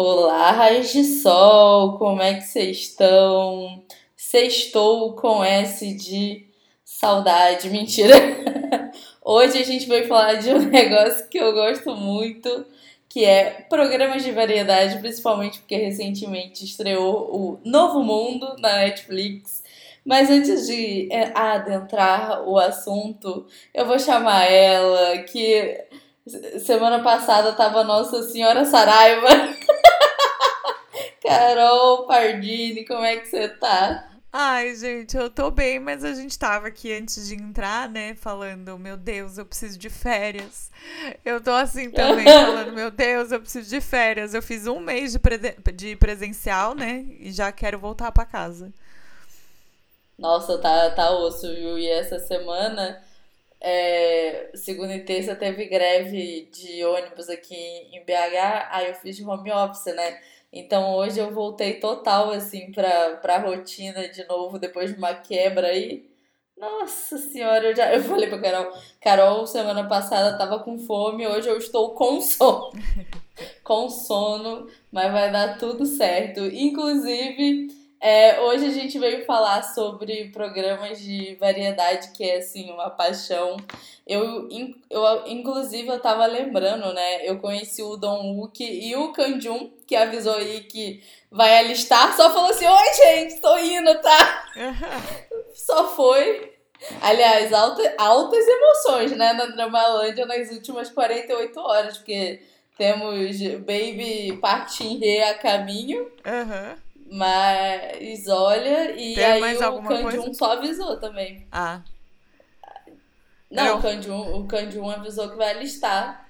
Olá, raios de sol, como é que vocês estão? Sextou com S de saudade, mentira. Hoje a gente vai falar de um negócio que eu gosto muito, que é programas de variedade, principalmente porque recentemente estreou o Novo Mundo na Netflix. Mas antes de é, adentrar o assunto, eu vou chamar ela, que semana passada tava Nossa Senhora Saraiva. Carol Pardini, como é que você tá? Ai, gente, eu tô bem, mas a gente tava aqui antes de entrar, né, falando, meu Deus, eu preciso de férias. Eu tô assim também, falando, meu Deus, eu preciso de férias. Eu fiz um mês de, pre de presencial, né, e já quero voltar para casa. Nossa, tá, tá osso, viu? E essa semana, é, segunda e terça, teve greve de ônibus aqui em BH, aí eu fiz de home office, né? Então hoje eu voltei total assim pra, pra rotina de novo, depois de uma quebra aí. Nossa senhora, eu já eu falei pra Carol, Carol, semana passada tava com fome, hoje eu estou com sono. com sono, mas vai dar tudo certo. Inclusive, é, hoje a gente veio falar sobre programas de variedade, que é assim, uma paixão. Eu, eu inclusive, eu tava lembrando, né? Eu conheci o Don Wook e o Kanjun, que avisou aí que vai alistar, só falou assim: Oi, gente, tô indo, tá? só foi. Aliás, alta, altas emoções, né, na Dramalândia nas últimas 48 horas, porque temos Baby Park Shin-hye a caminho. Uhum. Mas olha, e Tem aí mais o Kanjun só avisou também. Ah. Não, Eu- o Kanjun, o Kanjun avisou que vai alistar.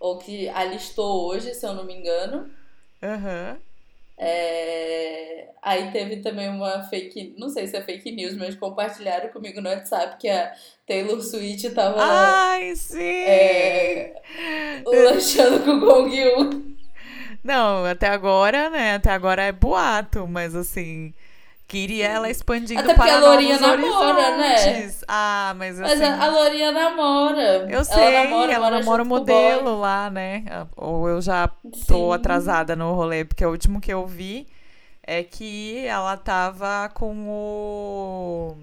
Ou que alistou hoje, se eu não me engano. Aham. É, Aí teve também uma fake, não sei se é fake news, mas compartilharam comigo no WhatsApp que a Taylor Swift tava Ai, sim! é, lanchando com o Gong Yoo. Não, até agora, né? Até agora é boato, mas assim. Queria ela expandindo Até para a Lourinha novos namora, né? Ah, mas assim. Mas a, a Lourinha namora. Eu sei, ela namora, mora o junto com modelo lá, né? Ou eu já tô Sim. atrasada no rolê, porque o último que eu vi é que ela tava com o.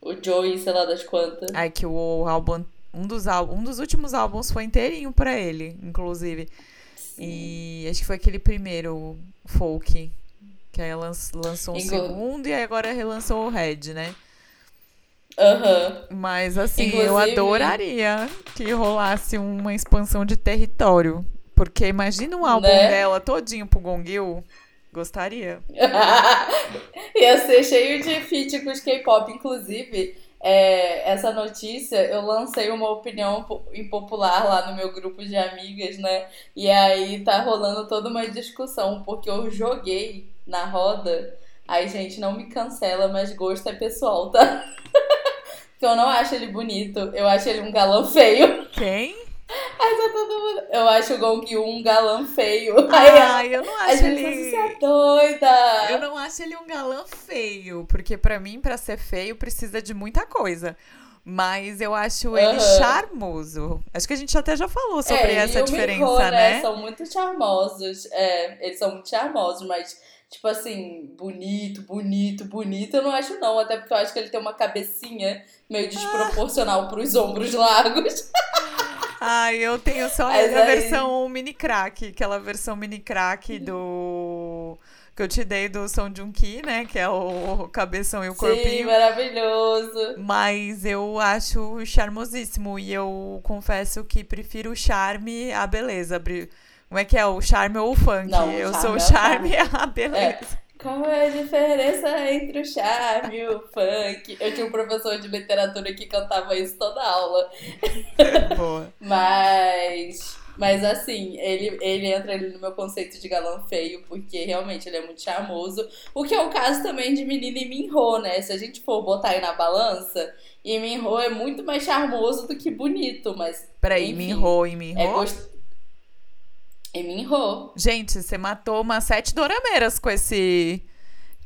O Joey, sei lá das quantas. Ai, que o álbum. Um dos, álbum, um dos últimos álbuns foi inteirinho pra ele, inclusive. E acho que foi aquele primeiro, folk. Que aí lan- lançou um segundo e agora relançou o Red, né? Aham. Mas assim, eu Inclusive- adoraria que rolasse uma expansão de território. Porque imagina um álbum Né? dela todinho pro Gongil. Gostaria. Ia ser cheio de feat com os K-pop. Inclusive, é, essa notícia, eu lancei uma opinião po- impopular lá no meu grupo de amigas, né? E aí tá rolando toda uma discussão, porque eu joguei na roda. Aí, gente, não me cancela, mas gosto é pessoal, tá? Porque eu não acho ele bonito, eu acho ele um galã feio. Quem? Aí tá todo mundo. Eu acho o Gong um galã feio. Ai, eu não acho ele. você é doida. Eu não acho ele um galã feio, porque pra mim, pra ser feio, precisa de muita coisa. Mas eu acho ele charmoso. Acho que a gente até já falou sobre É, essa diferença, Minho, né? São muito charmosos. É, eles são muito charmosos, mas, tipo assim, bonito, bonito, bonito, eu não acho não. Até porque eu acho que ele tem uma cabecinha meio desproporcional pros ombros largos. Ai, eu tenho só Mas a aí- versão mini crack, aquela versão mini crack do. que eu te dei do Song Joong Ki, né? Que é o cabeção e o Sim, corpinho. maravilhoso. Mas eu acho charmosíssimo e eu confesso que prefiro o charme à beleza. Como é que é? O charme ou o funk? Não, eu sou é o o charme a beleza. Qual é a diferença entre o charme e o funk? Eu tinha um professor de literatura que cantava isso toda aula. Boa. Mas. Mas assim, ele, ele entra ali no meu conceito de galã feio, porque realmente ele é muito charmoso. O que é o caso também de menina e Minho, né? Se a gente for botar aí na balança, e Minho é muito mais charmoso do que bonito, mas. Peraí, Enfim, Minho e Minho. É gosto. E Minho. Gente, você matou umas sete dorameiras com esse.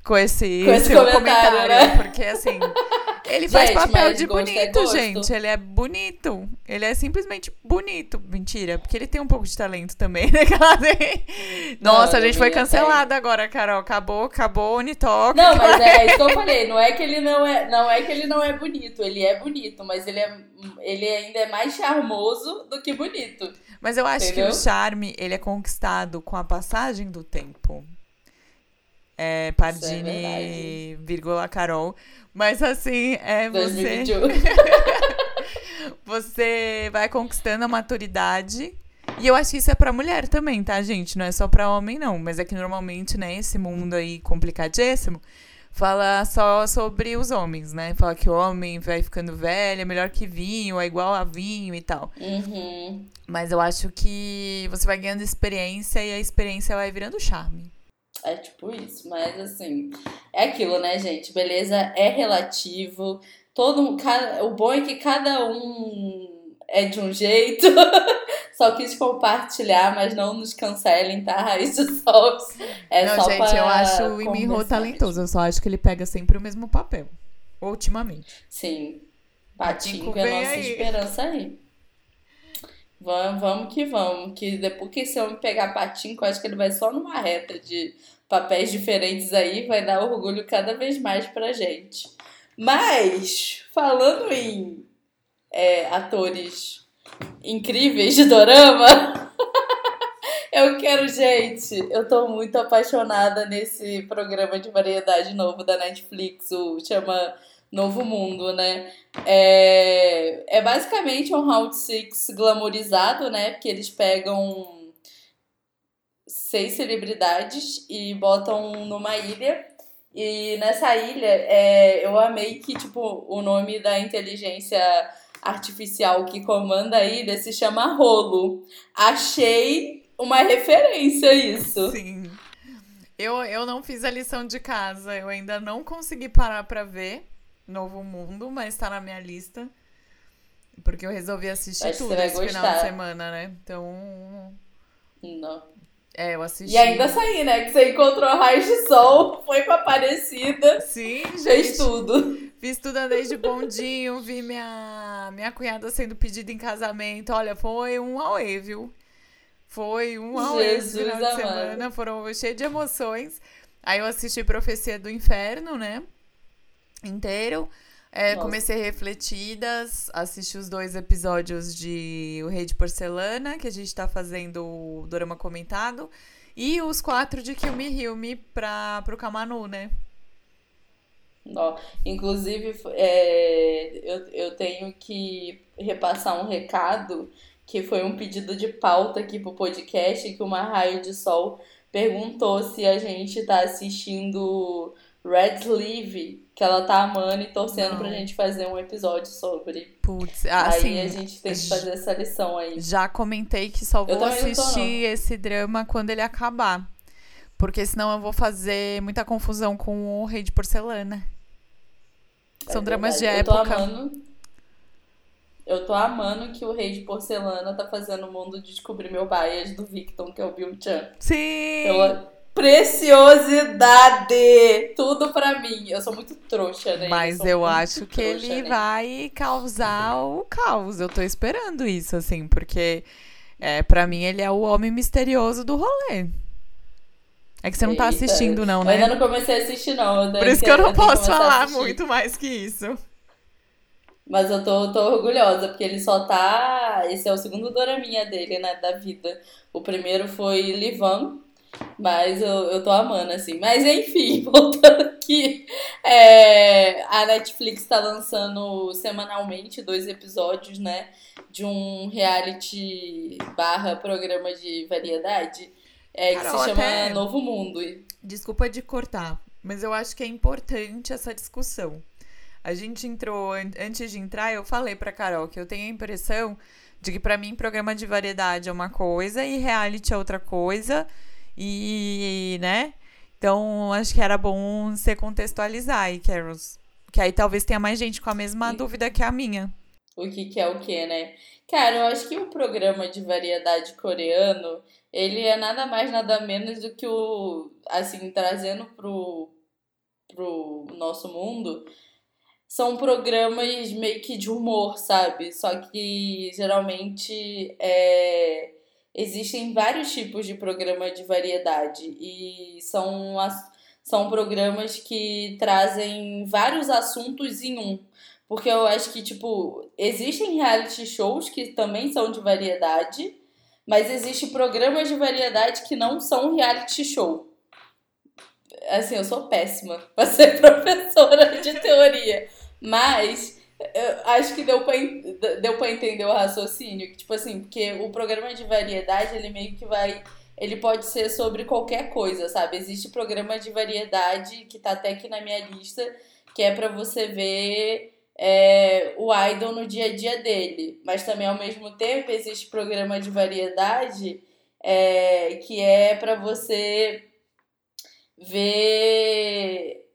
Com esse, Com esse seu comentário, né? Porque, assim, Ele faz Gente, papel mas de gosto é bonito, gosto. gente. Ele é bonito. Ele é simplesmente bonito. Mentira, porque ele tem um pouco de talento também, né? que. Nossa, a Não, gente foi cancelada agora, Carol. Acabou, acabou o Unitalk. Não, mas é isso que eu falei. Não é que ele não é, não é que ele não é bonito. Ele é bonito, mas ele é, ele ainda é mais charmoso do que bonito. Mas eu acho que Entendeu? o charme, ele é conquistado com a passagem do tempo. É, Pardini, verdade. vírgula, Carol. Mas assim, é você, 2021. você vai conquistando a maturidade. E eu acho que isso é pra mulher também, tá, gente? Não é só pra homem, não. Mas é que normalmente, né, esse mundo aí complicadíssimo, fala só sobre os homens, né? Fala que o homem vai ficando velho, é melhor que vinho, é igual a vinho e tal. Uhum. Mas eu acho que você vai ganhando experiência e a experiência vai virando charme. É tipo isso, mas assim, é aquilo, né, gente? Beleza é relativo. Todo, cada, o bom é que cada um é de um jeito. Só quis compartilhar, mas não nos cancelem, tá? Raiz de Sols. É não, só gente, eu acho o conversar talentoso. Eu só acho que ele pega sempre o mesmo papel. Ultimamente. Sim. Patinco é a nossa aí. esperança aí. Vamos, vamos que vamos. Que depois que esse homem pegar patinco, eu acho que ele vai só numa reta de papéis diferentes aí, vai dar orgulho cada vez mais pra gente. Mas, falando em é, atores incríveis de dorama, eu quero, gente, eu tô muito apaixonada nesse programa de variedade novo da Netflix, o chama Novo Mundo, né? É, é basicamente um Round Six glamourizado, né? Porque eles pegam seis celebridades e botam numa ilha. E nessa ilha, é, eu amei que, tipo, o nome da inteligência artificial que comanda a ilha se chama Rolo. Achei uma referência a isso. Sim. Eu, eu não fiz a lição de casa. Eu ainda não consegui parar pra ver Novo Mundo, mas tá na minha lista. Porque eu resolvi assistir Acho tudo esse final de gostar. semana, né? Então. Não. É, eu assisti. E ainda saí, né? Que você encontrou a Raiz de Sol, foi pra Aparecida, Sim, fez gente. tudo. Fiz tudo andei de bondinho, vi minha, minha cunhada sendo pedida em casamento. Olha, foi um auê, viu? Foi um auê esse Jesus final de amado. semana. Foram cheios de emoções. Aí eu assisti Profecia do Inferno, né? Inteiro. É, comecei refletidas, assisti os dois episódios de O Rei de Porcelana, que a gente tá fazendo o Dorama comentado, e os quatro de Kill Me Heal Me pra, pro Kamanu, né? Ó, inclusive, é, eu, eu tenho que repassar um recado que foi um pedido de pauta aqui pro podcast, que uma raio de sol perguntou se a gente tá assistindo Red Sleeve, que ela tá amando e torcendo Não. pra gente fazer um episódio sobre. Putz, aí assim, a gente tem que fazer essa lição aí. já comentei que só vou não tô, assistir esse drama quando ele acabar. Porque senão eu vou fazer muita confusão com o Rei de Porcelana. São É dramas de verdade. Eu tô época. amando. Eu tô amando que o Rei de Porcelana tá fazendo o mundo descobrir meu bias do Victor, que é o Bill Chan. Sim! Pela preciosidade! Tudo pra mim. Eu sou muito trouxa, né? Mas eu muito acho que trouxa, ele né? vai causar o caos. Eu tô esperando isso, assim, porque é, para mim ele é o homem misterioso do rolê. É que você não tá assistindo, não, Eu né? ainda não comecei a assistir, não. Eu Por isso que eu não posso falar muito mais que isso. Mas eu tô, tô orgulhosa, porque ele só tá. Esse é o segundo doraminha dele, né? Da vida. O primeiro foi Livan, mas eu, eu tô amando, assim. Mas enfim, voltando aqui. é, a Netflix tá lançando semanalmente dois episódios, né? De um reality barra programa de variedade. É, que Carol, se chama até- Novo Mundo. Desculpa de cortar, mas eu acho que é importante essa discussão. A gente entrou, an- antes de entrar, eu falei pra Carol que eu tenho a impressão de que pra mim programa de variedade é uma coisa e reality é outra coisa. E, né? Então, acho que era bom você contextualizar aí, Carols. Que aí talvez tenha mais gente com a mesma E- dúvida que a minha. o que que é o que, né? Cara, eu acho que o programa de variedade coreano, ele é nada mais, nada menos do que o, assim, trazendo pro, pro nosso mundo, são programas meio que de humor, sabe? Só que geralmente é, existem vários tipos de programa de variedade e são, são programas que trazem vários assuntos em um. Porque eu acho que, tipo, existem reality shows que também são de variedade, mas existem programas de variedade que não são reality show. Assim, eu sou péssima pra ser professora de teoria. Mas eu acho que deu pra, deu pra entender o raciocínio. Tipo assim, porque o programa de variedade, ele meio que vai. Ele pode ser sobre qualquer coisa, sabe? Existe programa de variedade que tá até aqui na minha lista, que é para você ver é, o idol no dia a dia dele. Mas também, ao mesmo tempo, existe programa de variedade é, que é para você ver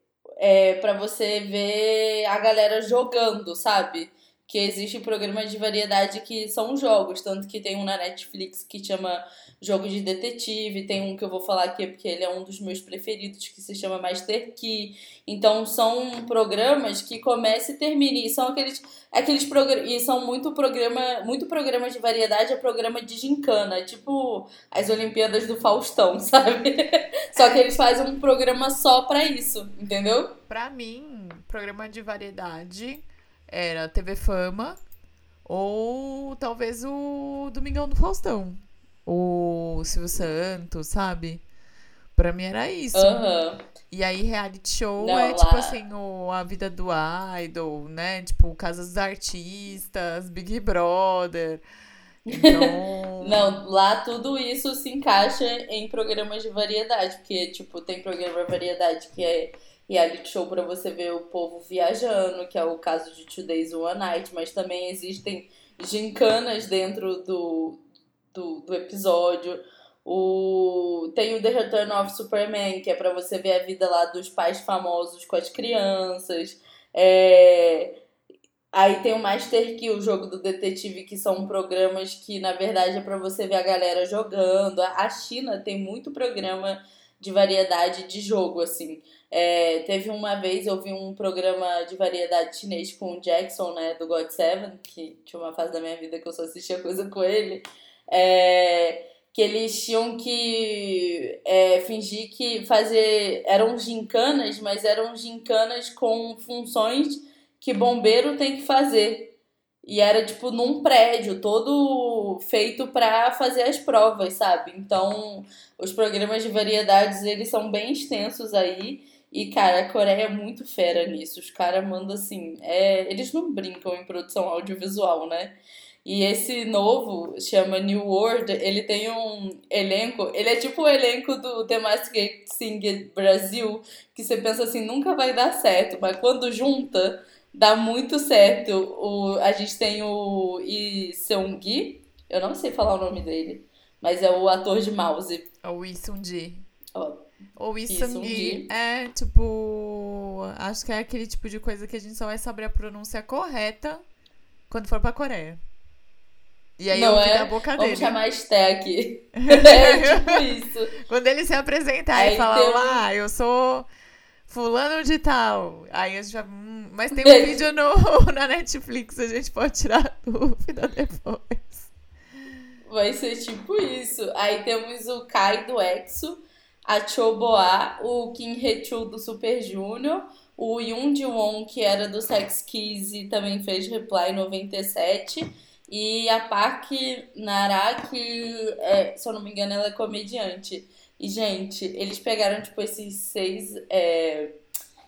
é, para você ver a galera jogando, sabe? Que existe programas de variedade que são jogos, tanto que tem um na Netflix que chama Jogo de Detetive, tem um que eu vou falar aqui porque ele é um dos meus preferidos, que se chama Master Key. Então são programas que começam e terminam. E são aqueles, aqueles programas. E são muito programa, muito programa de variedade, é programa de gincana, tipo as Olimpíadas do Faustão, sabe? só que eles fazem um programa só pra isso, entendeu? Pra mim, programa de variedade era TV Fama ou talvez o Domingão do Faustão o Silvio Santos, sabe? Pra mim era isso. Uhum. E aí, reality show Não, é lá... tipo assim, o, a vida do idol, né? Tipo, Casas dos Artistas, Big Brother. Então... Não, lá tudo isso se encaixa em programas de variedade, porque, tipo, tem programa de variedade que é reality show para você ver o povo viajando, que é o caso de Two Days One Night, mas também existem gincanas dentro do, do, do episódio. O, tem o The Return of Superman, que é para você ver a vida lá dos pais famosos com as crianças. É, aí tem o Master Key, o jogo do detetive, que são programas que na verdade é para você ver a galera jogando. A China tem muito programa de variedade de jogo, assim. É, teve uma vez, eu vi um programa de variedade chinês com o Jackson, né, do God Seven, que tinha uma fase da minha vida que eu só assistia coisa com ele é, que eles tinham que é, fingir que fazer. Eram gincanas, mas eram gincanas com funções que bombeiro tem que fazer. E era tipo num prédio, todo feito para fazer as provas, sabe? Então, os programas de variedades, eles são bem extensos aí. E, cara, a Coreia é muito fera nisso. Os caras mandam assim. É, eles não brincam em produção audiovisual, né? E esse novo, chama New World, ele tem um elenco, ele é tipo o elenco do The Masked Singer Brasil, que você pensa assim, nunca vai dar certo, mas quando junta, dá muito certo. O, a gente tem o Lee Seung-gi, eu não sei falar o nome dele, mas é o ator de Mouse. É o Lee Seung-gi. O Lee Seung-gi é, tipo, acho que é aquele tipo de coisa que a gente só vai saber a pronúncia correta quando for pra Coreia. E aí não eu é? da boca Vamos dele. chamar aqui. é tipo isso. Quando ele se apresentar aí e falar, tem... ah, eu sou fulano de tal. Aí eu já. Hum, mas tem um vídeo no, na Netflix, a gente pode tirar dúvida depois. Vai ser tipo isso. Aí temos o Kai do EXO, a Choboa, o Kim Hechul do Super Junior, o Yoon Ji-won, que era do Sex Kids e também fez Reply 97 e a Park Naraki, é, se eu não me engano, ela é comediante. E, gente, eles pegaram, tipo, esses seis. É,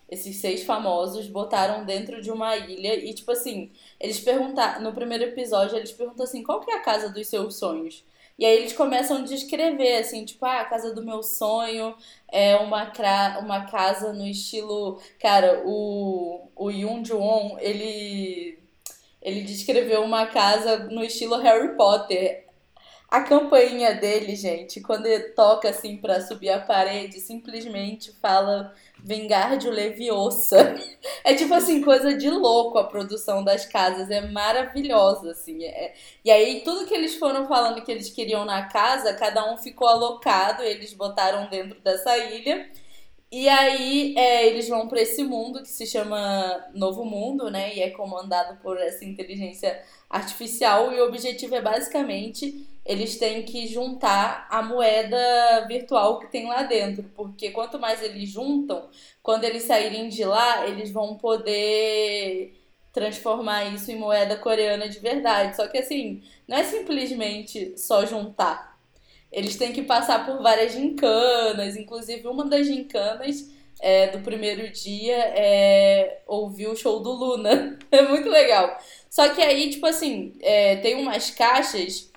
esses seis famosos, botaram dentro de uma ilha e, tipo assim, eles perguntaram. No primeiro episódio, eles perguntam assim: qual que é a casa dos seus sonhos? E aí eles começam a descrever, assim, tipo, ah, a casa do meu sonho é uma, uma casa no estilo. Cara, o, o Yoon Jong, ele ele descreveu uma casa no estilo Harry Potter. A campainha dele, gente, quando ele toca assim para subir a parede, simplesmente fala Vingardio Leviosa. É tipo assim, coisa de louco a produção das casas, é maravilhosa, assim. É... E aí, tudo que eles foram falando que eles queriam na casa, cada um ficou alocado, eles botaram dentro dessa ilha. E aí é, eles vão para esse mundo que se chama Novo Mundo, né? E é comandado por essa inteligência artificial. E o objetivo é basicamente eles têm que juntar a moeda virtual que tem lá dentro. Porque quanto mais eles juntam, quando eles saírem de lá, eles vão poder transformar isso em moeda coreana de verdade. Só que assim, não é simplesmente só juntar eles têm que passar por várias gincanas, inclusive uma das gincanas é, do primeiro dia é ouvir o show do Luna. É muito legal. Só que aí, tipo assim, é, tem umas caixas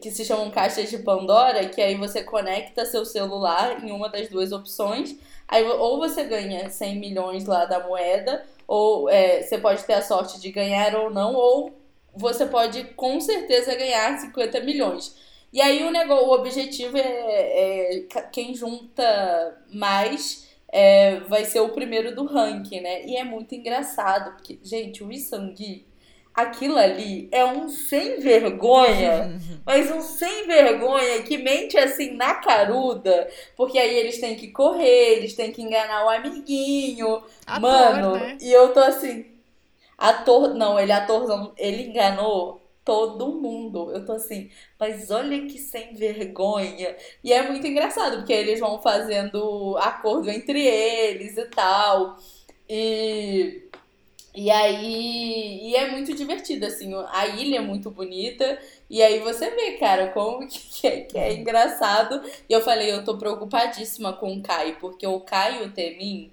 que se chamam caixas de Pandora, que aí você conecta seu celular em uma das duas opções. Aí ou você ganha 100 milhões lá da moeda, ou é, você pode ter a sorte de ganhar ou não, ou você pode com certeza ganhar 50 milhões. E aí o, negócio, o objetivo é, é quem junta mais é, vai ser o primeiro do ranking, né? E é muito engraçado, porque, gente, o Isangui, aquilo ali é um sem vergonha, mas um sem vergonha que mente assim na caruda, porque aí eles têm que correr, eles têm que enganar o amiguinho, ator, mano, né? e eu tô assim, ator, não, ele ator, ele enganou todo mundo. Eu tô assim, mas olha que sem vergonha. E é muito engraçado, porque eles vão fazendo acordo entre eles e tal. E. E aí. E é muito divertido, assim. A ilha é muito bonita. E aí você vê, cara, como que é, que é engraçado. E eu falei, eu tô preocupadíssima com o Kai, porque o Kai e o Temin.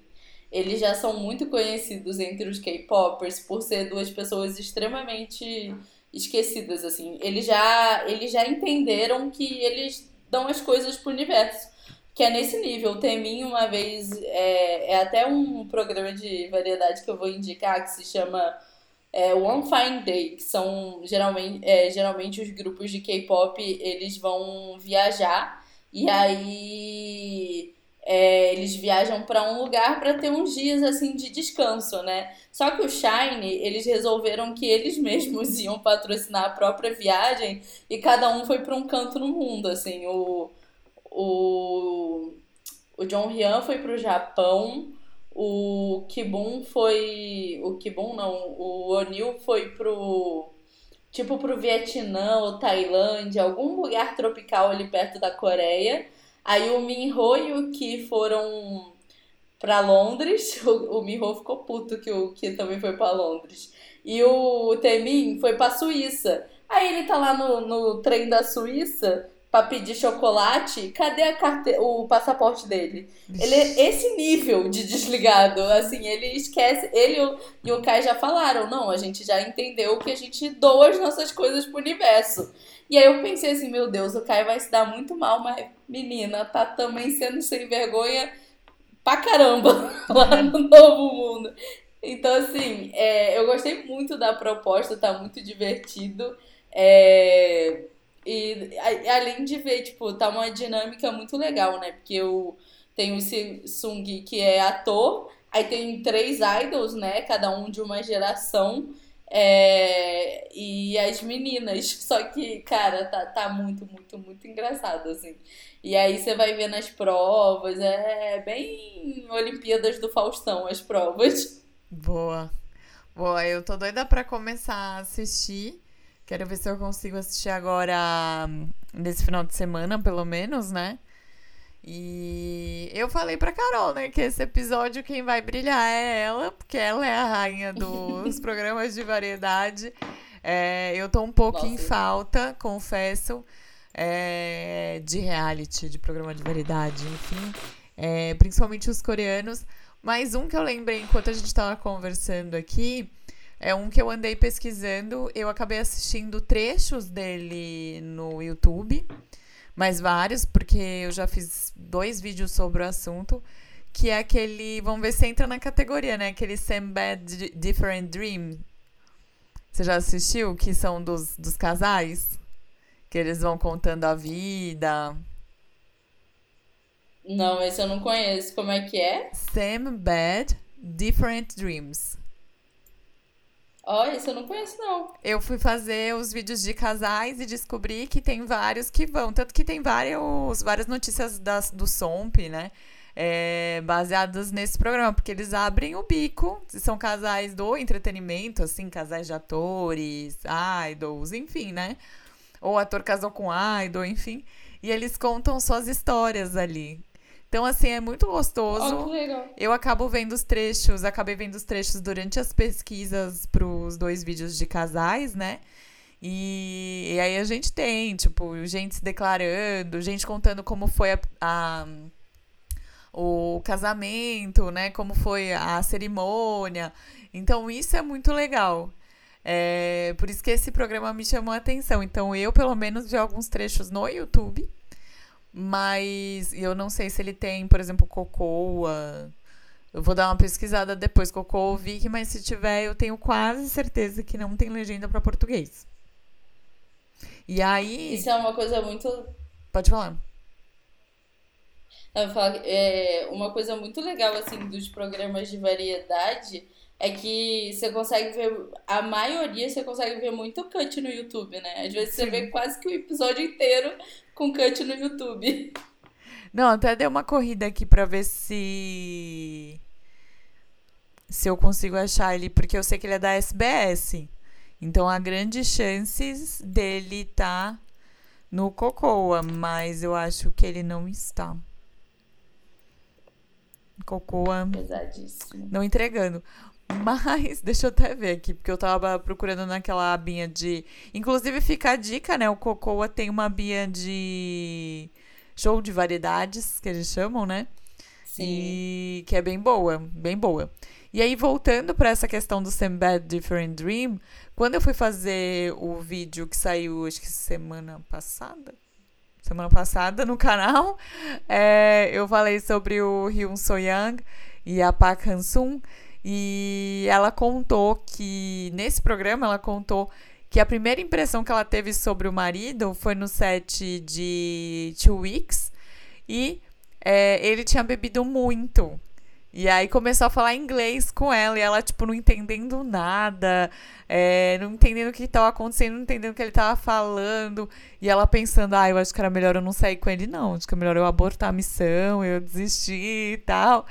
Eles já são muito conhecidos entre os K-popers por ser duas pessoas extremamente esquecidas, assim. Eles já, eles já entenderam que eles dão as coisas pro universo. Que é nesse nível. O Temin, uma vez, é, é até um programa de variedade que eu vou indicar, que se chama é, One Fine Day, que são geralmente, é, geralmente os grupos de K-pop, eles vão viajar e aí é, eles viajam para um lugar para ter uns dias assim de descanso, né? Só que o Shine, eles resolveram que eles mesmos iam patrocinar a própria viagem e cada um foi para um canto no mundo, assim, o o o John Ryan foi para o Japão, o Kibun foi, o Kibun não, o O'Neill foi pro tipo pro Vietnã ou Tailândia, algum lugar tropical ali perto da Coreia. Aí o Minho e o Ki foram para Londres. O, o Minho ficou puto que o Ki também foi para Londres. E o Temin foi para Suíça. Aí ele tá lá no, no trem da Suíça para pedir chocolate. Cadê a carte... o passaporte dele? Ele é esse nível de desligado. Assim, ele esquece. Ele e o Kai já falaram: não, a gente já entendeu que a gente doa as nossas coisas pro universo. E aí eu pensei assim, meu Deus, o Caio vai se dar muito mal, mas menina, tá também sendo sem vergonha pra caramba lá no Novo Mundo. Então, assim, é, eu gostei muito da proposta, tá muito divertido. É, e a, além de ver, tipo, tá uma dinâmica muito legal, né? Porque eu tenho o Sung, que é ator, aí tem três idols, né? Cada um de uma geração. É, e as meninas. Só que, cara, tá, tá muito, muito, muito engraçado, assim. E aí você vai ver nas provas, é bem Olimpíadas do Faustão as provas. Boa. Boa, eu tô doida pra começar a assistir. Quero ver se eu consigo assistir agora nesse final de semana, pelo menos, né? E eu falei pra Carol, né, que esse episódio quem vai brilhar é ela, porque ela é a rainha dos programas de variedade. É, eu tô um pouco Nossa. em falta, confesso, é, de reality, de programa de variedade, enfim. É, principalmente os coreanos. Mas um que eu lembrei enquanto a gente tava conversando aqui é um que eu andei pesquisando. Eu acabei assistindo trechos dele no YouTube mas vários, porque eu já fiz dois vídeos sobre o assunto, que é aquele, vamos ver se entra na categoria, né? Aquele Same Bad Different Dream. Você já assistiu? Que são dos, dos casais? Que eles vão contando a vida. Não, esse eu não conheço. Como é que é? Same Bad Different Dreams. Oh, isso eu não conheço, não. Eu fui fazer os vídeos de casais e descobri que tem vários que vão. Tanto que tem vários, várias notícias das, do SOMP, né? é, baseadas nesse programa, porque eles abrem o bico, são casais do entretenimento, assim, casais de atores, idols, enfim, né? Ou ator casou com idol, enfim. E eles contam suas histórias ali. Então, assim, é muito gostoso. Oh, que legal. Eu acabo vendo os trechos, acabei vendo os trechos durante as pesquisas para os dois vídeos de casais, né? E, e, aí a gente tem, tipo, gente se declarando, gente contando como foi a, a o casamento, né? Como foi a cerimônia. Então, isso é muito legal. É, por isso que esse programa me chamou a atenção. Então, eu, pelo menos, vi alguns trechos no YouTube. Mas eu não sei se ele tem, por exemplo, Cocoa. Eu vou dar uma pesquisada depois, Cocoa ou Vicky, mas se tiver, eu tenho quase certeza que não tem legenda para português. E aí. Isso é uma coisa muito. Pode falar. Eu falo, é, uma coisa muito legal assim dos programas de variedade é que você consegue ver a maioria você consegue ver muito cut no YouTube, né? Às vezes Sim. você vê quase que o episódio inteiro com cut no YouTube. Não, até dei uma corrida aqui para ver se se eu consigo achar ele, porque eu sei que ele é da SBS. Então há grandes chances dele estar tá no Cocoa, mas eu acho que ele não está. Cocoa. Pesadíssimo. Não entregando. Mas, deixa eu até ver aqui, porque eu tava procurando naquela abinha de. Inclusive, fica a dica, né? O Cocoa tem uma abinha de show de variedades, que eles chamam, né? Sim. E que é bem boa, bem boa. E aí, voltando para essa questão do Same Bad Different Dream, quando eu fui fazer o vídeo que saiu, acho que semana passada, semana passada no canal, é, eu falei sobre o Hyun So Young e a Park Han-sung, e ela contou que, nesse programa, ela contou que a primeira impressão que ela teve sobre o marido foi no set de Two Weeks, e é, ele tinha bebido muito. E aí começou a falar inglês com ela, e ela, tipo, não entendendo nada, é, não entendendo o que estava acontecendo, não entendendo o que ele estava falando. E ela pensando, ah, eu acho que era melhor eu não sair com ele, não. Acho que é melhor eu abortar a missão, eu desistir e tal.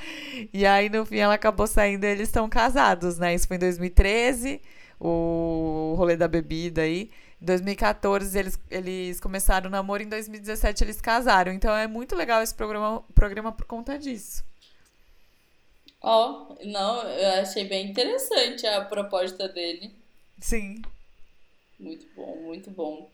E aí, no fim, ela acabou saindo e eles estão casados, né? Isso foi em 2013, o rolê da bebida aí. Em 2014 eles, eles começaram o namoro, em 2017 eles casaram. Então é muito legal esse programa, programa por conta disso. Ó, oh, não, eu achei bem interessante a proposta dele. Sim. Muito bom, muito bom.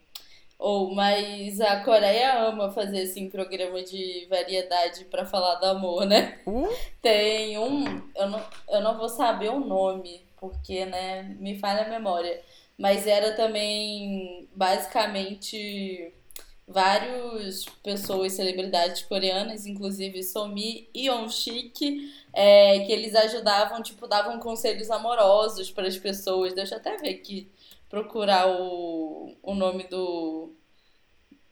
Ou, oh, mas a Coreia ama fazer assim programa de variedade para falar do amor, né? Uh? Tem um, eu não, eu não vou saber o nome, porque, né, me falha a memória, mas era também basicamente várias pessoas, celebridades coreanas, inclusive Somi e Onshik, é, que eles ajudavam, tipo, davam conselhos amorosos para as pessoas. Deixa eu até ver aqui, procurar o, o nome do,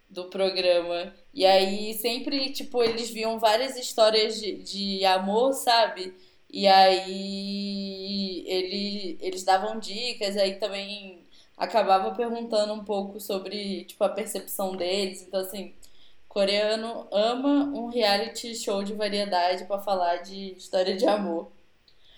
do programa. E aí sempre, tipo, eles viam várias histórias de, de amor, sabe? E aí ele, eles davam dicas, aí também acabava perguntando um pouco sobre, tipo, a percepção deles. Então, assim, coreano ama um reality show de variedade para falar de história de amor.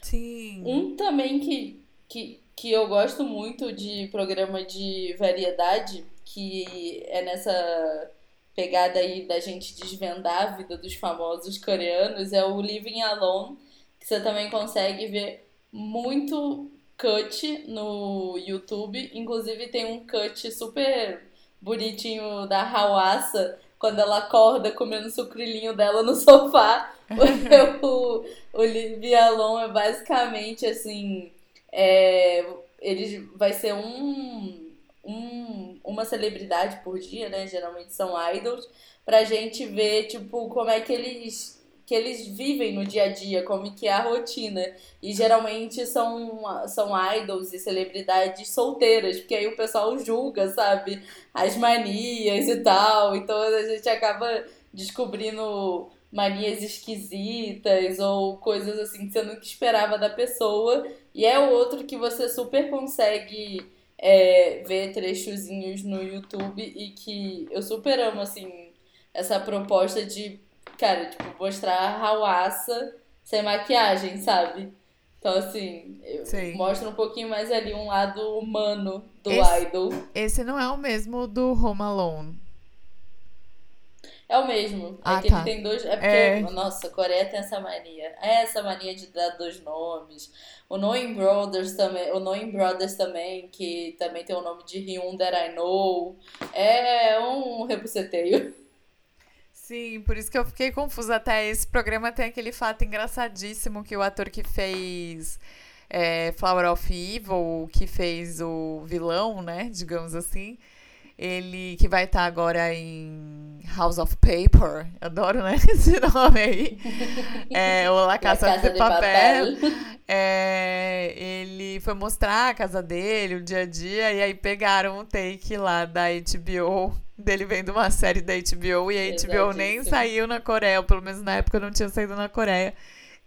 Sim. Um também que, que, que eu gosto muito de programa de variedade, que é nessa pegada aí da gente desvendar a vida dos famosos coreanos, é o Living Alone, que você também consegue ver muito cut no YouTube. Inclusive tem um cut super bonitinho da Hawassa, quando ela acorda comendo o sucrilhinho dela no sofá. o, o Livialon é basicamente assim. É, ele vai ser um, um, uma celebridade por dia, né? Geralmente são idols, pra gente ver, tipo, como é que eles que eles vivem no dia a dia, como que é a rotina. E geralmente são, são idols e celebridades solteiras, porque aí o pessoal julga, sabe? As manias e tal. Então a gente acaba descobrindo manias esquisitas ou coisas assim que você nunca esperava da pessoa. E é outro que você super consegue é, ver trechozinhos no YouTube e que eu super amo, assim, essa proposta de cara, tipo, mostrar a Hawassa sem maquiagem, sabe? Então, assim, mostra um pouquinho mais ali um lado humano do esse, idol. Esse não é o mesmo do Home Alone. É o mesmo. É ah, que tá. ele tem dois. É porque, é... nossa, a Coreia tem essa mania. É essa mania de dar dois nomes. O Knowing Brothers também. O Knowing Brothers também, que também tem o nome de Hyun That I Know. É um rebuceteio. Sim, por isso que eu fiquei confusa. Até esse programa tem aquele fato engraçadíssimo que o ator que fez é, Flower of Evil, que fez o vilão, né? Digamos assim ele que vai estar tá agora em House of Paper, adoro, né, esse nome aí, é, ou La Casa, de, de Papel, é, ele foi mostrar a casa dele, o dia a dia, e aí pegaram um take lá da HBO, dele vendo uma série da HBO, e a HBO nem saiu na Coreia, pelo menos na época não tinha saído na Coreia,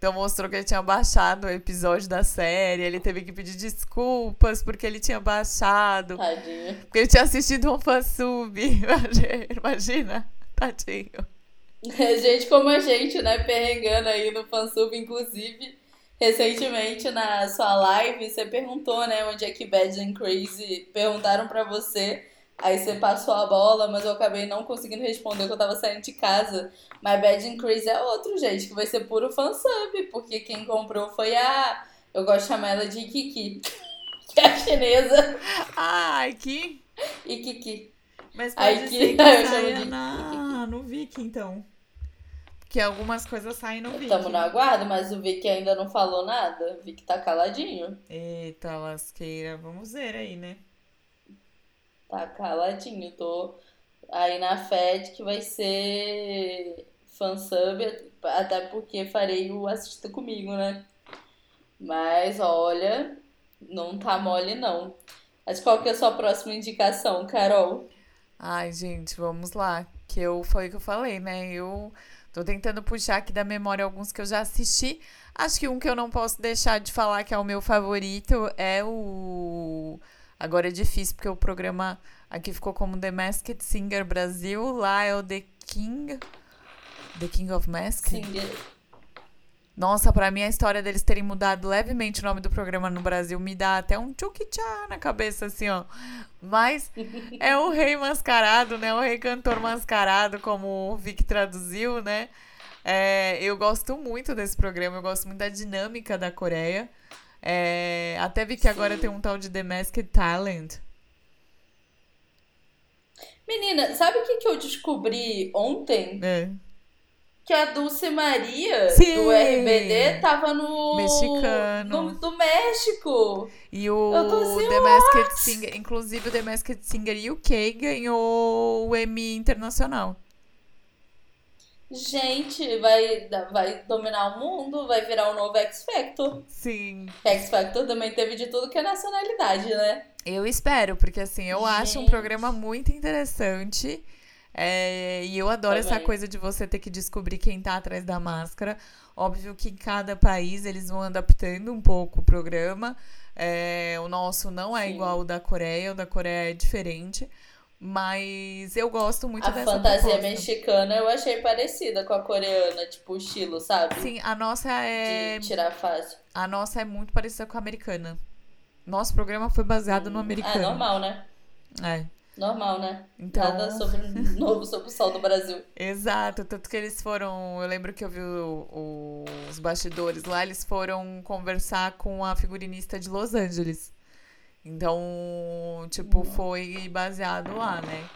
então mostrou que ele tinha baixado o episódio da série, ele teve que pedir desculpas porque ele tinha baixado. Tadinho. Porque ele tinha assistido um fansub. Imagina, tadinho. gente como a gente, né, perrengando aí no fansub, inclusive, recentemente na sua live, você perguntou, né, onde é que Bad and Crazy perguntaram para você Aí você passou a bola, mas eu acabei não conseguindo responder porque eu tava saindo de casa. My Bad and Crazy é outro, gente, que vai ser puro fansub, porque quem comprou foi a. Eu gosto de chamar ela de Kiki, que é a chinesa. Ah, Iki? E Kiki. Mas pode Ai, ser que eu chamo de na... no Viki, então. Porque algumas coisas saem no Viki. Estamos no aguardo, mas o Viki ainda não falou nada. O Viki tá caladinho. Eita, lasqueira. Vamos ver aí, né? Tá caladinho. Tô aí na fé de que vai ser fansub, até porque farei o Assista Comigo, né? Mas olha, não tá mole não. Mas qual que é a sua próxima indicação, Carol? Ai, gente, vamos lá. Que eu foi o que eu falei, né? Eu tô tentando puxar aqui da memória alguns que eu já assisti. Acho que um que eu não posso deixar de falar que é o meu favorito é o Agora é difícil porque o programa aqui ficou como The Masked Singer Brasil, lá é o The King. The King of Mask. Singer. Nossa, para mim a história deles terem mudado levemente o nome do programa no Brasil me dá até um tchuki-tchá na cabeça, assim, ó. Mas é o rei mascarado, né? O rei cantor mascarado, como o Vic traduziu, né? É, eu gosto muito desse programa, eu gosto muito da dinâmica da Coreia. É, até vi que Sim. agora tem um tal de The Masked Talent. Menina, sabe o que, que eu descobri ontem? É. Que a Dulce Maria Sim. do RBD tava no. Mexicano. No, do México. E o assim, The Masked Singer, inclusive o The Masked Singer UK ganhou o Emmy Internacional. Gente, vai, vai dominar o mundo, vai virar um novo X Factor. Sim. X Factor também teve de tudo que é nacionalidade, né? Eu espero, porque assim, eu Gente. acho um programa muito interessante. É, e eu adoro também. essa coisa de você ter que descobrir quem tá atrás da máscara. Óbvio que em cada país eles vão adaptando um pouco o programa. É, o nosso não é Sim. igual ao da Coreia, o da Coreia é diferente. Mas eu gosto muito a dessa A fantasia mexicana eu achei parecida com a coreana, tipo o estilo, sabe? Sim, a nossa é. De tirar fácil. A nossa é muito parecida com a americana. Nosso programa foi baseado hum. no americano. É normal, né? É. Normal, né? Então... Nada sobre, novo sobre o sol do Brasil. Exato, tanto que eles foram. Eu lembro que eu vi o, o, os bastidores lá, eles foram conversar com a figurinista de Los Angeles. Então, tipo, foi baseado lá, né?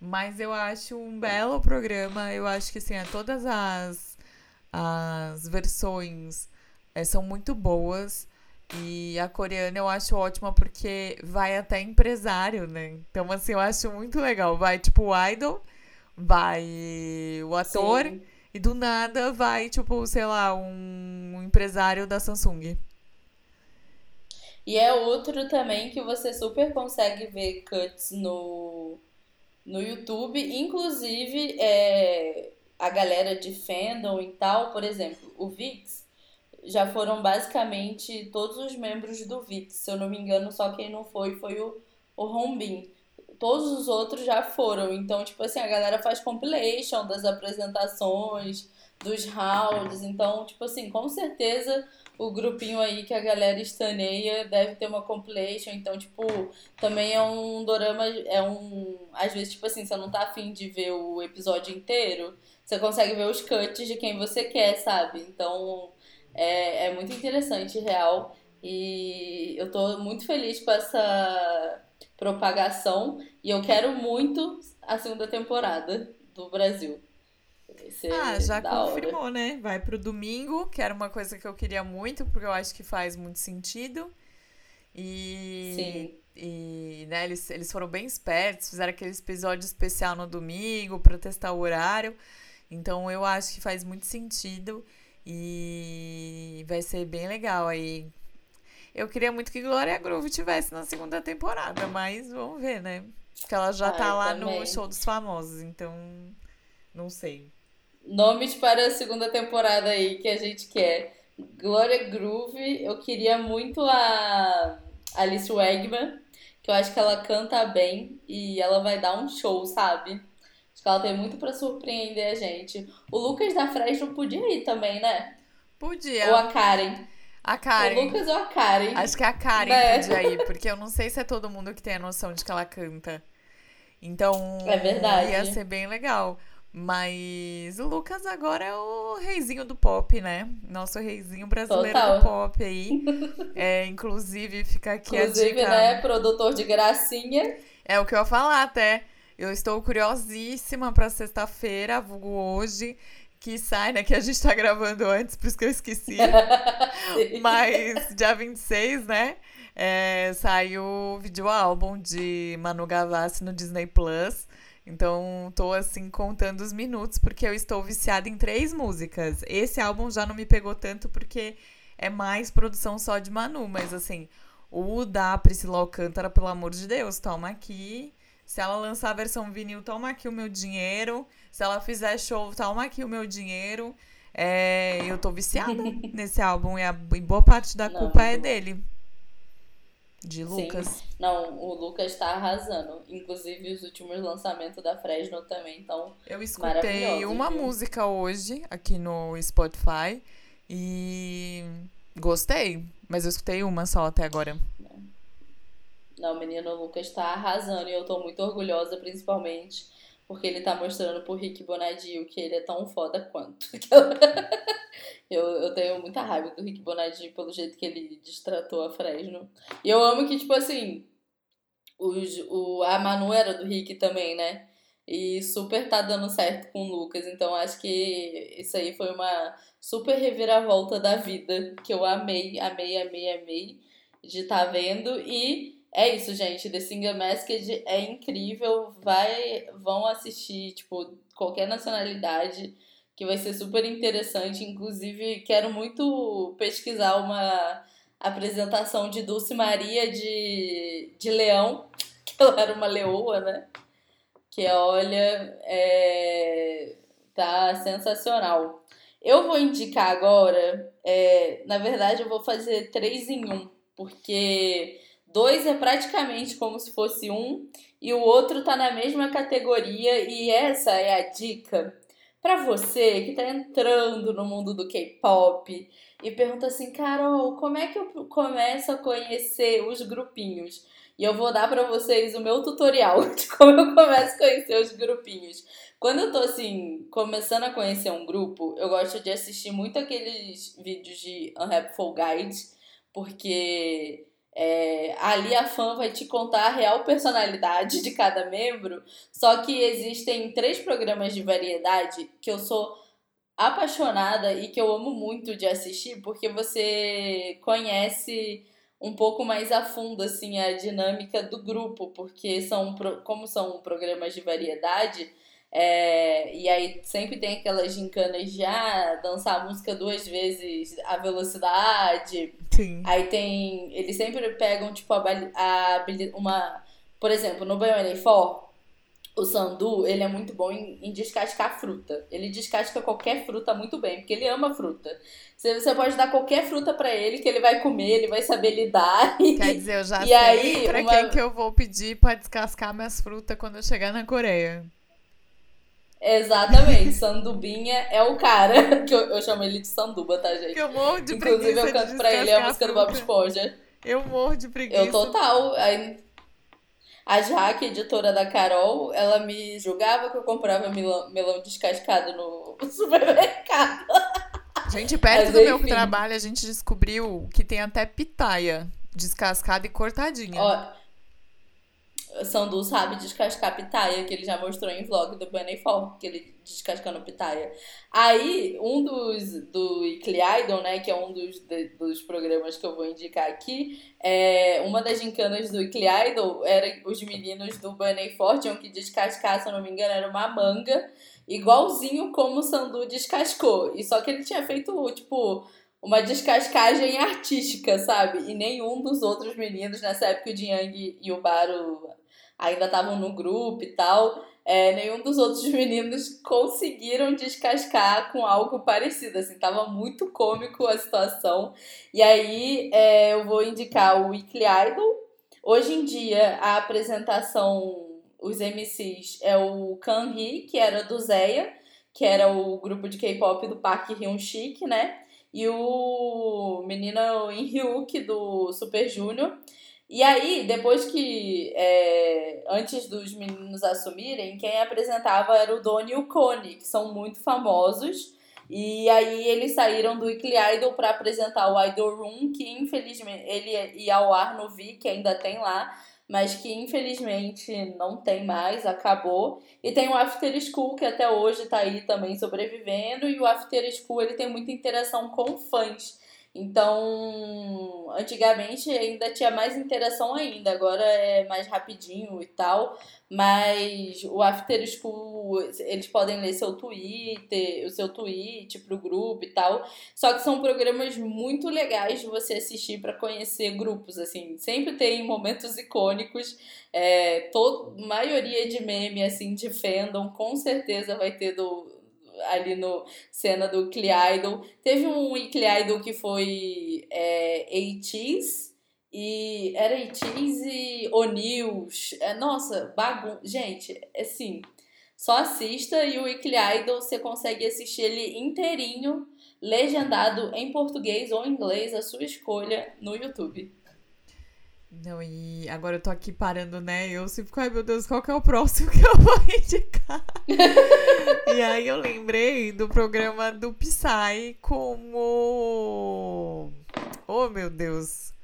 Mas eu acho um belo programa. Eu acho que, assim, é, todas as, as versões é, são muito boas. E a coreana eu acho ótima porque vai até empresário, né? Então, assim, eu acho muito legal. Vai, tipo, o idol, vai o ator, Sim. e do nada vai, tipo, sei lá, um empresário da Samsung. E é outro também que você super consegue ver cuts no, no YouTube. Inclusive, é, a galera de fandom e tal, por exemplo, o VIX, já foram basicamente todos os membros do VIX. Se eu não me engano, só quem não foi foi o, o Rombin. todos os outros já foram. Então, tipo assim, a galera faz compilation das apresentações, dos rounds. Então, tipo assim, com certeza o grupinho aí que a galera estaneia deve ter uma compilation. Então, tipo, também é um dorama, é um. Às vezes, tipo assim, você não tá afim de ver o episódio inteiro, você consegue ver os cuts de quem você quer, sabe? Então, é, é muito interessante, real. E eu tô muito feliz com essa propagação. E eu quero muito a segunda temporada do Brasil. Ah, já confirmou, hora. né? Vai pro domingo, que era uma coisa que eu queria muito, porque eu acho que faz muito sentido. E, Sim. e né, eles, eles foram bem espertos, fizeram aquele episódio especial no domingo para testar o horário. Então eu acho que faz muito sentido e vai ser bem legal aí eu queria muito que Glória Groove tivesse na segunda temporada, mas vamos ver, né? Porque ela já Ai, tá lá também. no show dos famosos, então não sei. Nomes para a segunda temporada aí que a gente quer. Glória Groove, eu queria muito a Alice Wegman, que eu acho que ela canta bem e ela vai dar um show, sabe? Acho que ela tem muito para surpreender a gente. O Lucas da Fresno podia ir também, né? Podia. Ou a Karen. A Karen. O Lucas ou a Karen? Acho que a Karen né? podia ir, porque eu não sei se é todo mundo que tem a noção de que ela canta. Então. É verdade. Ia ser bem legal. Mas o Lucas agora é o reizinho do pop, né? Nosso reizinho brasileiro Total. do pop aí. É, inclusive, fica aqui inclusive, a dica. né? Produtor de gracinha. É o que eu ia falar até. Eu estou curiosíssima para sexta-feira, vulgo hoje que sai, né? Que a gente tá gravando antes, por isso que eu esqueci. Mas dia 26, né? É, sai o vídeo álbum de Manu Gavassi no Disney Plus. Então, tô assim contando os minutos porque eu estou viciada em três músicas. Esse álbum já não me pegou tanto porque é mais produção só de Manu, mas assim, o da Priscila Alcântara, pelo amor de Deus, toma aqui. Se ela lançar a versão vinil, toma aqui o meu dinheiro. Se ela fizer show, toma aqui o meu dinheiro. É, eu tô viciada nesse álbum e, a, e boa parte da culpa Não. é dele. De Lucas. Sim. Não, o Lucas tá arrasando. Inclusive, os últimos lançamentos da Fresno também estão. Eu escutei uma viu? música hoje aqui no Spotify e gostei, mas eu escutei uma só até agora. Não, o menino Lucas tá arrasando e eu tô muito orgulhosa, principalmente porque ele tá mostrando pro Rick Bonadio que ele é tão foda quanto. eu, eu tenho muita raiva do Rick Bonadio pelo jeito que ele destratou a Fresno. E eu amo que, tipo assim, os, o, a Manu era do Rick também, né? E super tá dando certo com o Lucas. Então acho que isso aí foi uma super reviravolta da vida. Que eu amei, amei, amei, amei de estar tá vendo. E é isso, gente. The Single Masked é incrível. Vai, vão assistir, tipo, qualquer nacionalidade, que vai ser super interessante. Inclusive, quero muito pesquisar uma apresentação de Dulce Maria de, de Leão, que ela era uma leoa, né? Que olha, é, tá sensacional. Eu vou indicar agora, é, na verdade, eu vou fazer três em um, porque Dois é praticamente como se fosse um e o outro tá na mesma categoria e essa é a dica para você que tá entrando no mundo do K-pop e pergunta assim, Carol, como é que eu começo a conhecer os grupinhos? E eu vou dar para vocês o meu tutorial de como eu começo a conhecer os grupinhos. Quando eu tô assim, começando a conhecer um grupo, eu gosto de assistir muito aqueles vídeos de Unhappyful Guide, porque é, ali a fã vai te contar a real personalidade de cada membro. Só que existem três programas de variedade que eu sou apaixonada e que eu amo muito de assistir, porque você conhece um pouco mais a fundo assim a dinâmica do grupo, porque são como são programas de variedade, é, e aí sempre tem aquelas gincanas de ah, dançar a música duas vezes a velocidade. Sim. Aí tem. Eles sempre pegam, tipo, a, a uma. Por exemplo, no Bionic 4, o Sandu, ele é muito bom em, em, descascar fruta. Ele descasca qualquer fruta muito bem, porque ele ama fruta. Você, você pode dar qualquer fruta para ele que ele vai comer, ele vai saber lidar. Quer dizer, eu já e sei aí, pra uma... quem que eu vou pedir pra descascar minhas frutas quando eu chegar na Coreia. Exatamente, Sandubinha é o cara, que eu, eu chamo ele de Sanduba, tá, gente? Eu morro de Inclusive, eu canto pra ele a música do Bob Esponja. Eu morro de preguiça. Eu total. Aí, a Jaque, editora da Carol, ela me julgava que eu comprava melão, melão descascado no supermercado. Gente, perto Mas, do enfim. meu trabalho, a gente descobriu que tem até pitaia descascada e cortadinha. Ó, Sandu sabe descascar pitaia, que ele já mostrou em vlog do Bunny For, que ele descascando pitaia. Aí, um dos do Weekly Idol, né, que é um dos, de, dos programas que eu vou indicar aqui, é, uma das gincanas do Weekly Idol era os meninos do Bunny For tinham que descascar, se eu não me engano, era uma manga, igualzinho como o Sandu descascou. E só que ele tinha feito, tipo, uma descascagem artística, sabe? E nenhum dos outros meninos, nessa época, o Yang e o Baru ainda estavam no grupo e tal. É, nenhum dos outros meninos conseguiram descascar com algo parecido, assim, tava muito cômico a situação. E aí é, eu vou indicar o Weekly Idol. Hoje em dia, a apresentação, os MCs, é o Kan-hee, que era do Zeia, que era o grupo de K-pop do Park Hyun-sik, né? e o menino In Hyuk do Super Junior. E aí, depois que, é, antes dos meninos assumirem, quem apresentava era o Doni e o Kone, que são muito famosos. E aí eles saíram do Weekly Idol para apresentar o Idol Room, que infelizmente ele ia ao ar no Vi, que ainda tem lá, mas que infelizmente não tem mais, acabou. E tem o After School, que até hoje está aí também sobrevivendo, e o After School ele tem muita interação com fãs. Então, antigamente ainda tinha mais interação ainda, agora é mais rapidinho e tal, mas o After School, eles podem ler seu Twitter, o seu tweet pro grupo e tal. Só que são programas muito legais de você assistir para conhecer grupos, assim. Sempre tem momentos icônicos, é, todo, maioria de meme, assim, de fandom, com certeza vai ter do ali no cena do Weekly Idol. Teve um Weekly Idol que foi é, 80s e era 80s e O'Neills. É, nossa, bagun... Gente, assim, só assista e o Weekly Idol você consegue assistir ele inteirinho, legendado em português ou inglês, a sua escolha, no YouTube. Não, e agora eu tô aqui parando, né? Eu sempre fico, ai meu Deus, qual que é o próximo que eu vou indicar? e aí eu lembrei do programa do Psy como. Oh meu Deus.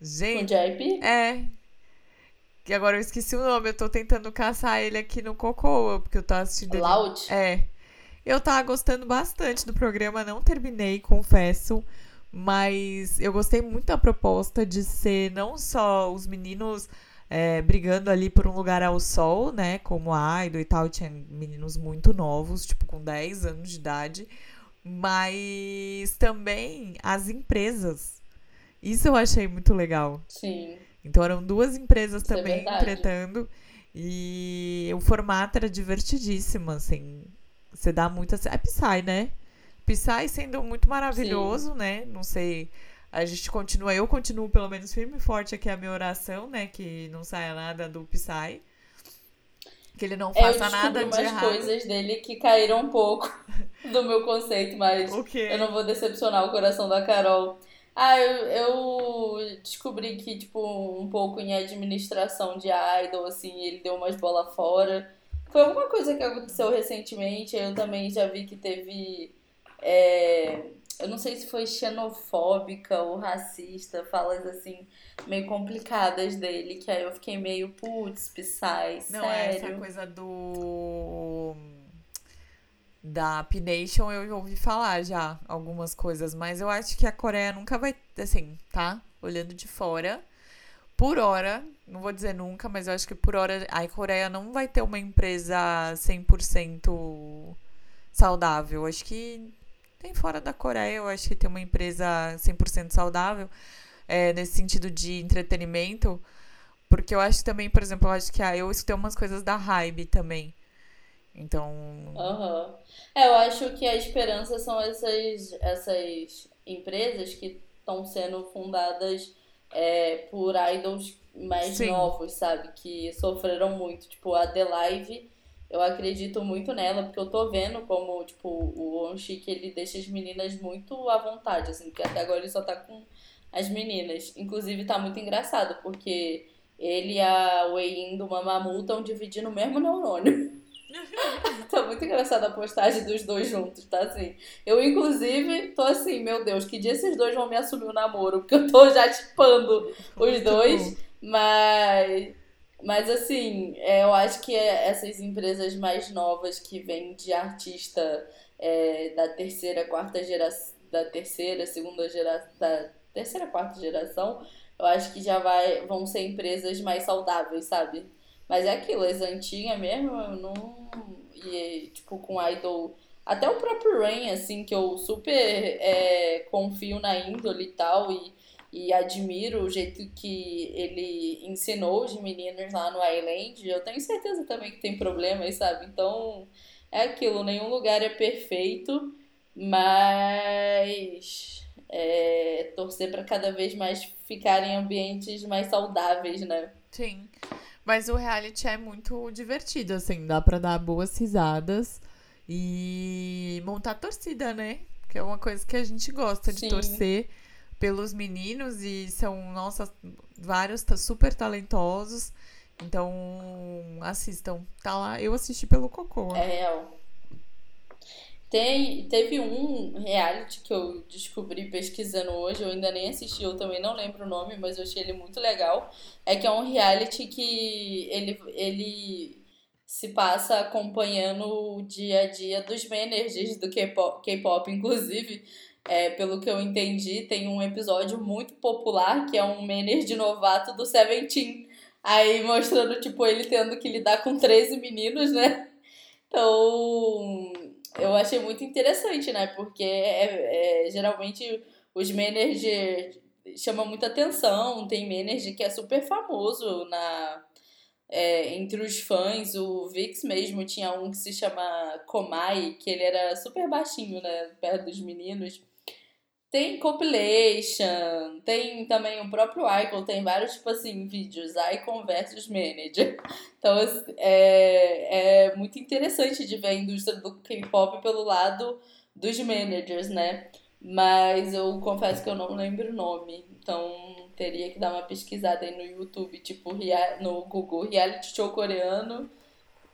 Gente. JP? É. Que agora eu esqueci o nome, eu tô tentando caçar ele aqui no Cocoa, porque eu tô assistindo. Loud? É. Eu tava gostando bastante do programa, não terminei, confesso. Mas eu gostei muito da proposta de ser não só os meninos é, brigando ali por um lugar ao sol, né? Como a Idol e tal, tinha meninos muito novos, tipo com 10 anos de idade, mas também as empresas. Isso eu achei muito legal. Sim. Então eram duas empresas Isso é também é tretando. E o formato era divertidíssimo, assim. Você dá muita. É Psy, né? Psy sendo muito maravilhoso, Sim. né? Não sei. A gente continua, eu continuo pelo menos firme e forte aqui a minha oração, né? Que não saia nada do Psy. Que ele não faça nada de umas coisas dele que caíram um pouco do meu conceito, mas eu não vou decepcionar o coração da Carol. Ah, eu, eu descobri que, tipo, um pouco em administração de idol, assim, ele deu umas bolas fora. Foi alguma coisa que aconteceu recentemente, eu também já vi que teve é, eu não sei se foi xenofóbica ou racista, falas assim, meio complicadas dele, que aí eu fiquei meio, putz, Psy, Não, é essa coisa do... Da P-Nation eu ouvi falar já algumas coisas, mas eu acho que a Coreia nunca vai, assim, tá? Olhando de fora, por hora, não vou dizer nunca, mas eu acho que por hora a Coreia não vai ter uma empresa 100% saudável. Acho que fora da Coreia, eu acho que tem uma empresa 100% saudável, é, nesse sentido de entretenimento. Porque eu acho também, por exemplo, eu acho que ah, eu escutei umas coisas da Hybe também. Então. Uhum. É, eu acho que a esperança são essas, essas empresas que estão sendo fundadas é, por idols mais Sim. novos, sabe? Que sofreram muito. Tipo, a The Live, eu acredito muito nela, porque eu tô vendo como, tipo, o Onchik, ele deixa as meninas muito à vontade, assim, porque até agora ele só tá com as meninas. Inclusive, tá muito engraçado, porque ele e a Wei do Mamamoo estão dividindo o mesmo neurônio. tá muito engraçada a postagem dos dois juntos, tá assim. Eu, inclusive, tô assim, meu Deus, que dia esses dois vão me assumir o namoro? Porque eu tô já tipando os dois. Mas, mas assim, é, eu acho que é essas empresas mais novas que vêm de artista é, da terceira, quarta geração, da terceira, segunda geração, da terceira, quarta geração, eu acho que já vai, vão ser empresas mais saudáveis, sabe? Mas é aquilo, as antigas mesmo, eu não. E, tipo, com idol. Até o próprio Rain, assim, que eu super é, confio na índole e tal, e, e admiro o jeito que ele ensinou os meninos lá no Island. Eu tenho certeza também que tem problemas, sabe? Então, é aquilo, nenhum lugar é perfeito, mas é, torcer para cada vez mais ficar em ambientes mais saudáveis, né? Sim. Mas o reality é muito divertido, assim, dá pra dar boas risadas e montar torcida, né? Que é uma coisa que a gente gosta de Sim. torcer pelos meninos e são, nossa, vários super talentosos. Então, assistam. Tá lá, eu assisti pelo Cocô. É real. Tem, teve um reality que eu descobri pesquisando hoje, eu ainda nem assisti, eu também não lembro o nome, mas eu achei ele muito legal. É que é um reality que ele, ele se passa acompanhando o dia a dia dos managers do K-pop, inclusive. É, pelo que eu entendi, tem um episódio muito popular que é um manager novato do Seventeen. Aí mostrando, tipo, ele tendo que lidar com 13 meninos, né? Então, eu achei muito interessante, né? Porque é, é, geralmente os managers chamam muita atenção. Tem manager que é super famoso na é, entre os fãs. O Vix mesmo tinha um que se chama Komai, que ele era super baixinho, né? Perto dos meninos. Tem compilation, tem também o próprio Icon, tem vários, tipo assim, vídeos, Icon versus Manager. Então, é, é muito interessante de ver a indústria do K-pop pelo lado dos managers, né? Mas eu confesso que eu não lembro o nome, então teria que dar uma pesquisada aí no YouTube, tipo, no Google, reality show coreano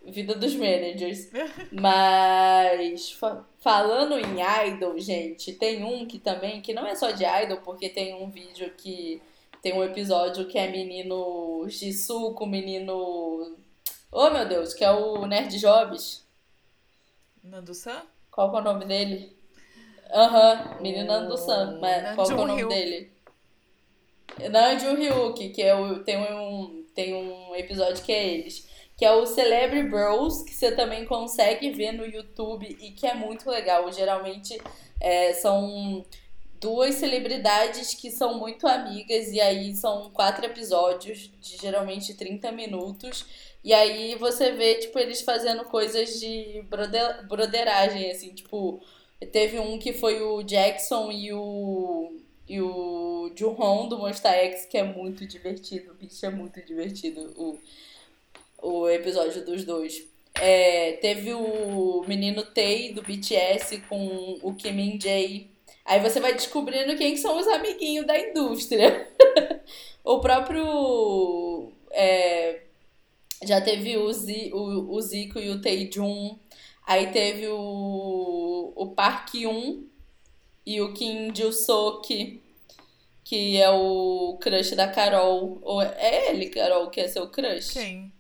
vida dos managers. Mas fa falando em idol, gente, tem um que também, que não é só de idol, porque tem um vídeo que tem um episódio que é menino Jisoo com menino. Oh meu Deus, que é o Nerd Jobs. Nandu-san? Qual é o nome dele? Aham, uhum, menino Nandu-san. Mas qual é o nome dele? Nanju Ryuki, que é o, tem, um, tem um episódio que é eles que é o Celebrity Bros, que você também consegue ver no YouTube e que é muito legal. Geralmente é, são duas celebridades que são muito amigas, e aí são quatro episódios de geralmente 30 minutos. E aí você vê, tipo, eles fazendo coisas de brother, broderagem, assim, tipo, teve um que foi o Jackson e o. E o Juhon do Monster X, que é muito divertido. O bicho é muito divertido. O, o episódio dos dois. É, teve o menino Tay do BTS com o Kim Jae. Aí você vai descobrindo quem são os amiguinhos da indústria. o próprio. É, já teve o, Z, o, o Zico e o Taejun. Aí teve o, o Park Yoon e o Kim Joo-sok, que é o crush da Carol. Ou é ele, Carol, que é seu crush? Quem?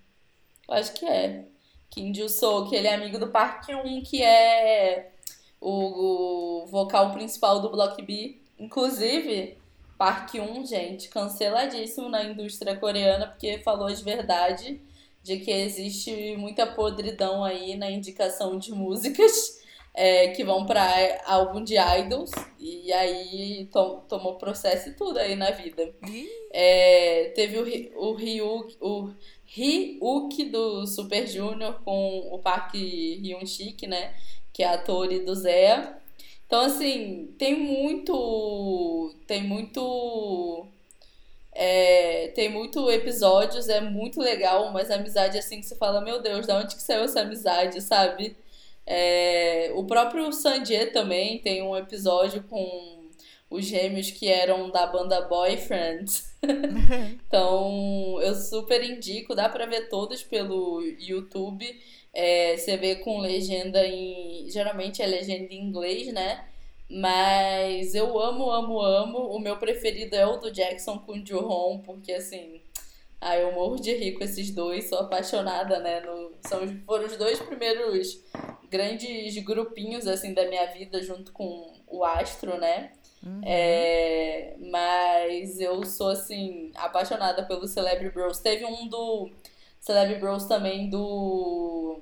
Acho que é. Kim Joo-soo, que ele é amigo do Park Hyun, que é o, o vocal principal do Block B. Inclusive, Park Hyun, gente, canceladíssimo na indústria coreana, porque falou de verdade de que existe muita podridão aí na indicação de músicas. é, que vão pra álbum de idols. E aí tom, tomou processo e tudo aí na vida. É, teve o, o Ryuk, o Ryuk do Super Junior com o Park Hyun-sik, né? Que é ator do Zé. Então, assim, tem muito. Tem muito. É, tem muito episódios, é muito legal, mas amizade assim que você fala, meu Deus, da onde que saiu essa amizade, sabe? É, o próprio Sanjay também tem um episódio com os gêmeos que eram da banda Boyfriends. então, eu super indico, dá pra ver todos pelo YouTube. É, você vê com legenda em. Geralmente é legenda em inglês, né? Mas eu amo, amo, amo. O meu preferido é o do Jackson com o Juhon, porque assim. Ah, eu morro de rir com esses dois, sou apaixonada, né? No, são, foram os dois primeiros grandes grupinhos, assim, da minha vida, junto com o Astro, né? Uhum. É, mas eu sou, assim, apaixonada pelo Celebrity Bros. Teve um do Celebrity Bros também do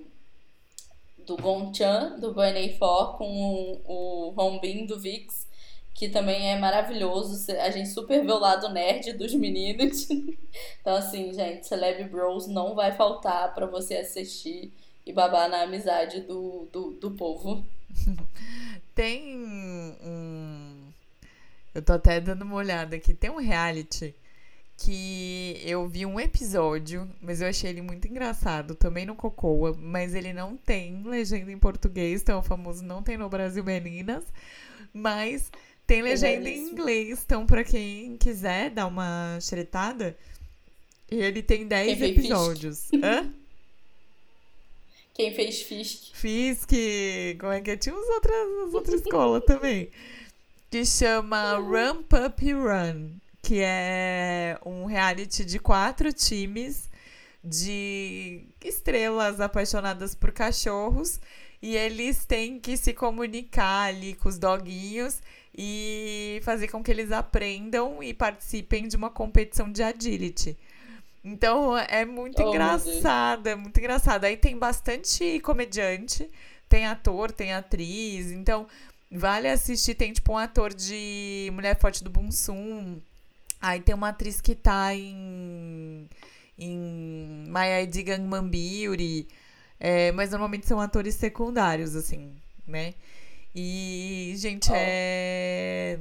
do Gonchan, do Bunny For, com o Hombin do Vix, que também é maravilhoso. A gente super vê o lado nerd dos meninos. então, assim, gente, Celeb Bros não vai faltar para você assistir e babar na amizade do, do, do povo. Tem um. Eu tô até dando uma olhada aqui. Tem um reality que eu vi um episódio, mas eu achei ele muito engraçado, também no Cocoa, mas ele não tem legenda em português, então o famoso não tem no Brasil Meninas, mas tem legenda é em inglês, então para quem quiser dar uma xeretada, ele tem 10 episódios. Hã? Quem fez Fisk? Fisk, como é que é? Tinha uns outras, outras escolas também. Que chama Ramp Up Run que é um reality de quatro times de estrelas apaixonadas por cachorros e eles têm que se comunicar ali com os doguinhos e fazer com que eles aprendam e participem de uma competição de agility. Então é muito oh, engraçado, é muito engraçado. Aí tem bastante comediante, tem ator, tem atriz, então vale assistir. Tem tipo um ator de Mulher Forte do Bunsum, Aí tem uma atriz que tá em. em My ID Gangman Beauty. É, mas normalmente são atores secundários, assim, né? E, gente, oh. é.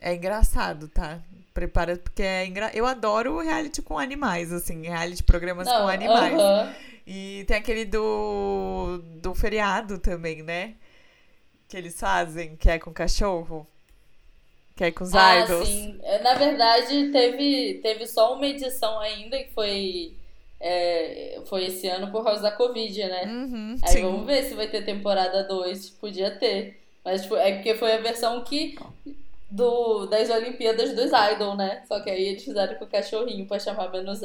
É engraçado, tá? Prepara, porque é engra... eu adoro reality com animais, assim, reality programas Não, com animais. Uh -huh. E tem aquele do, do feriado também, né? Que eles fazem, que é com cachorro. Que é com os ah, idols. Sim. É, na verdade, teve, teve só uma edição ainda que foi. É, foi esse ano por causa da Covid, né? Uhum, Aí sim. vamos ver se vai ter temporada 2. Podia ter. Mas tipo, é porque foi a versão que. Do, das Olimpíadas dos Idol, né? Só que aí eles fizeram com o cachorrinho pra chamar menos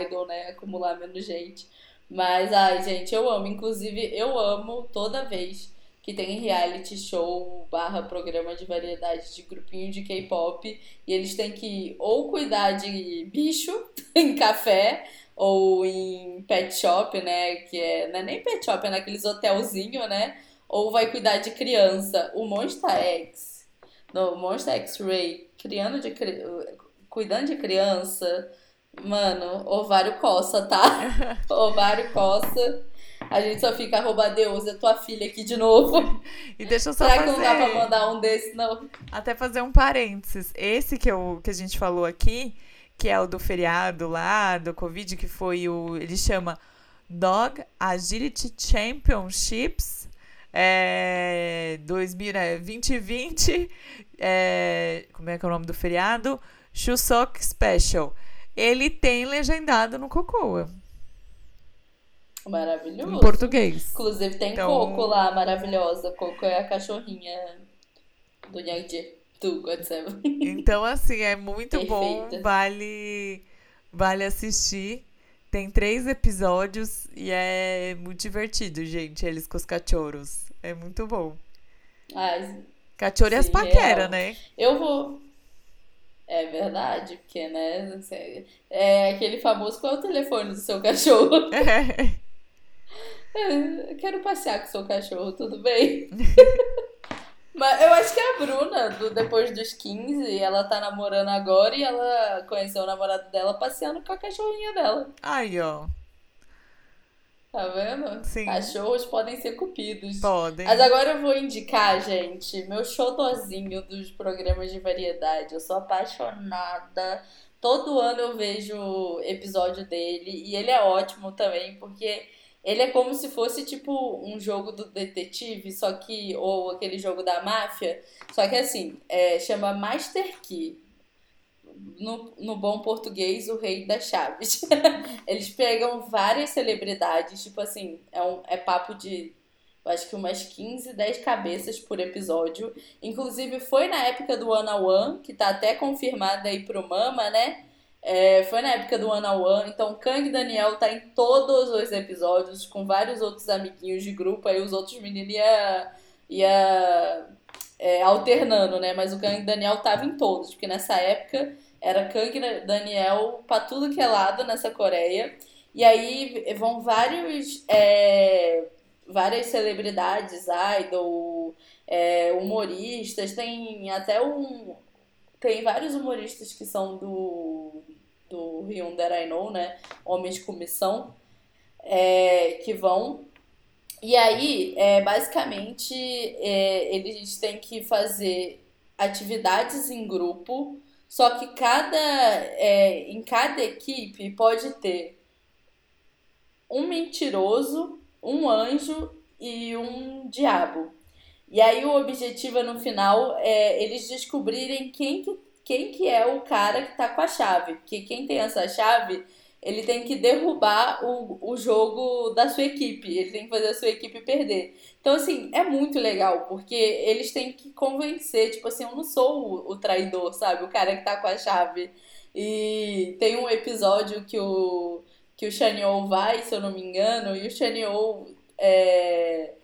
idol, né? Acumular menos gente. Mas, ai, gente, eu amo. Inclusive, eu amo toda vez que tem reality show barra programa de variedade de grupinho de K-pop e eles têm que ou cuidar de bicho em café ou em pet shop, né? Que é, não é nem pet shop, é naqueles hotelzinho, né? Ou vai cuidar de criança. O Monster X, no Monster X-Ray, criando de, cuidando de criança, mano, ovário coça, tá? ovário coça. A gente só fica arroba Deus, é tua filha aqui de novo. E deixa eu só Será fazer... que não dá pra mandar um desse, não? Até fazer um parênteses. Esse que, eu, que a gente falou aqui, que é o do feriado lá, do Covid, que foi o... Ele chama Dog Agility Championships é, 2020. É, como é que é o nome do feriado? Chuseok Special. Ele tem legendado no Cocoa. Maravilhoso. Em português. Inclusive tem então... Coco lá, maravilhosa. Coco é a cachorrinha do Yang do. Então, assim, é muito Perfeita. bom. Vale, vale assistir. Tem três episódios e é muito divertido, gente, eles com os cachorros. É muito bom. Ah, Cachorro e as paqueras, né? Eu vou. É verdade, porque, né? É aquele famoso qual é o telefone do seu cachorro? É. Eu quero passear com seu cachorro, tudo bem? Mas eu acho que é a Bruna, do Depois dos 15, ela tá namorando agora e ela conheceu o namorado dela passeando com a cachorrinha dela. Aí, ó. Tá vendo? Sim. Cachorros podem ser cupidos. Podem. Mas agora eu vou indicar, gente, meu xodozinho dos programas de variedade. Eu sou apaixonada. Todo ano eu vejo episódio dele e ele é ótimo também, porque ele é como se fosse tipo um jogo do detetive, só que. ou aquele jogo da máfia. Só que assim, é, chama Master Key no, no bom português, o rei das chaves. Eles pegam várias celebridades, tipo assim, é, um, é papo de eu acho que umas 15, 10 cabeças por episódio. Inclusive, foi na época do One on One, que tá até confirmada aí pro Mama, né? É, foi na época do One on One. Então, Kang Daniel tá em todos os episódios, com vários outros amiguinhos de grupo. Aí os outros meninos ia, ia é, alternando, né? Mas o Kang Daniel tava em todos, porque nessa época era Kang Daniel pra tudo que é lado nessa Coreia. E aí vão vários. É, várias celebridades, idol, é, humoristas, tem até um. Tem vários humoristas que são do. do Hyundai I Know, né? Homens com missão, é, que vão. E aí, é, basicamente, é, eles têm que fazer atividades em grupo só que cada, é, em cada equipe pode ter um mentiroso, um anjo e um diabo. E aí o objetivo é, no final é eles descobrirem quem que, quem que é o cara que tá com a chave. Porque quem tem essa chave ele tem que derrubar o, o jogo da sua equipe, ele tem que fazer a sua equipe perder. Então, assim, é muito legal, porque eles têm que convencer, tipo assim, eu não sou o, o traidor, sabe? O cara que tá com a chave. E tem um episódio que o, que o Shaniou vai, se eu não me engano, e o Shaniou é,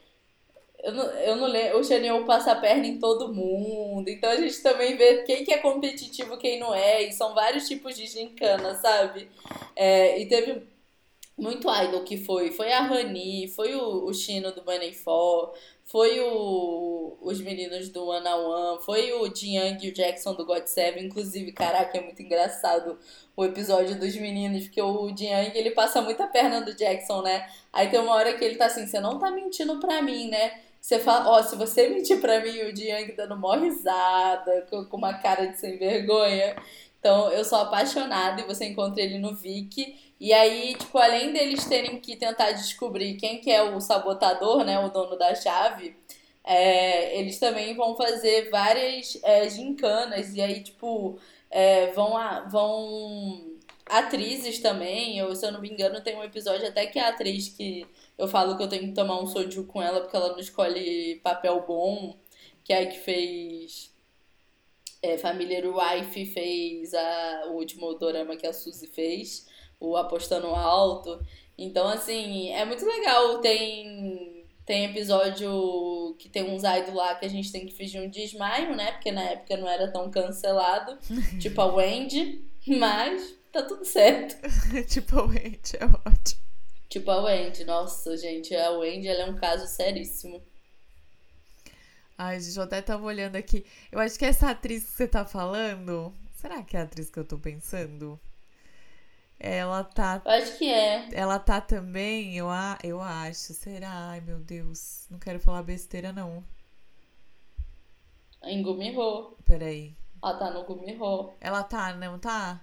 eu não, eu não lembro. O Xanion passa a perna em todo mundo. Então a gente também vê quem que é competitivo quem não é. E são vários tipos de gincana, sabe? É, e teve muito idol que foi. Foi a Rani, foi o, o Chino do Bunny For, foi o, os meninos do One on One, foi o Jiang e o Jackson do God Seven. Inclusive, caraca, é muito engraçado o episódio dos meninos, porque o Jiang ele passa muita perna do Jackson, né? Aí tem uma hora que ele tá assim: você não tá mentindo pra mim, né? Você fala, ó, se você mentir pra mim, o Jiang dando mó risada, com, com uma cara de sem vergonha. Então, eu sou apaixonada e você encontra ele no Viki. E aí, tipo, além deles terem que tentar descobrir quem que é o sabotador, né, o dono da chave, é, eles também vão fazer várias é, gincanas. E aí, tipo, é, vão, vão atrizes também. Eu, se eu não me engano, tem um episódio até que a atriz que eu falo que eu tenho que tomar um soju com ela porque ela não escolhe papel bom, que é a que fez é, Família Wife, fez a, o último dorama que a Suzy fez, o Apostando Alto. Então, assim, é muito legal. Tem tem episódio que tem uns idols lá que a gente tem que fingir um desmaio, né? Porque na época não era tão cancelado. tipo a Wendy. Mas tá tudo certo. tipo a Wendy, é ótimo. Tipo a Wendy. Nossa, gente, a Wendy ela é um caso seríssimo. Ai, gente, eu até tava olhando aqui. Eu acho que essa atriz que você tá falando. Será que é a atriz que eu tô pensando? Ela tá. Eu acho que é. Ela tá também, eu, eu acho. Será? Ai, meu Deus. Não quero falar besteira, não. Em Gumiho. Peraí. Ela tá no Gumiho. Ela tá, não tá?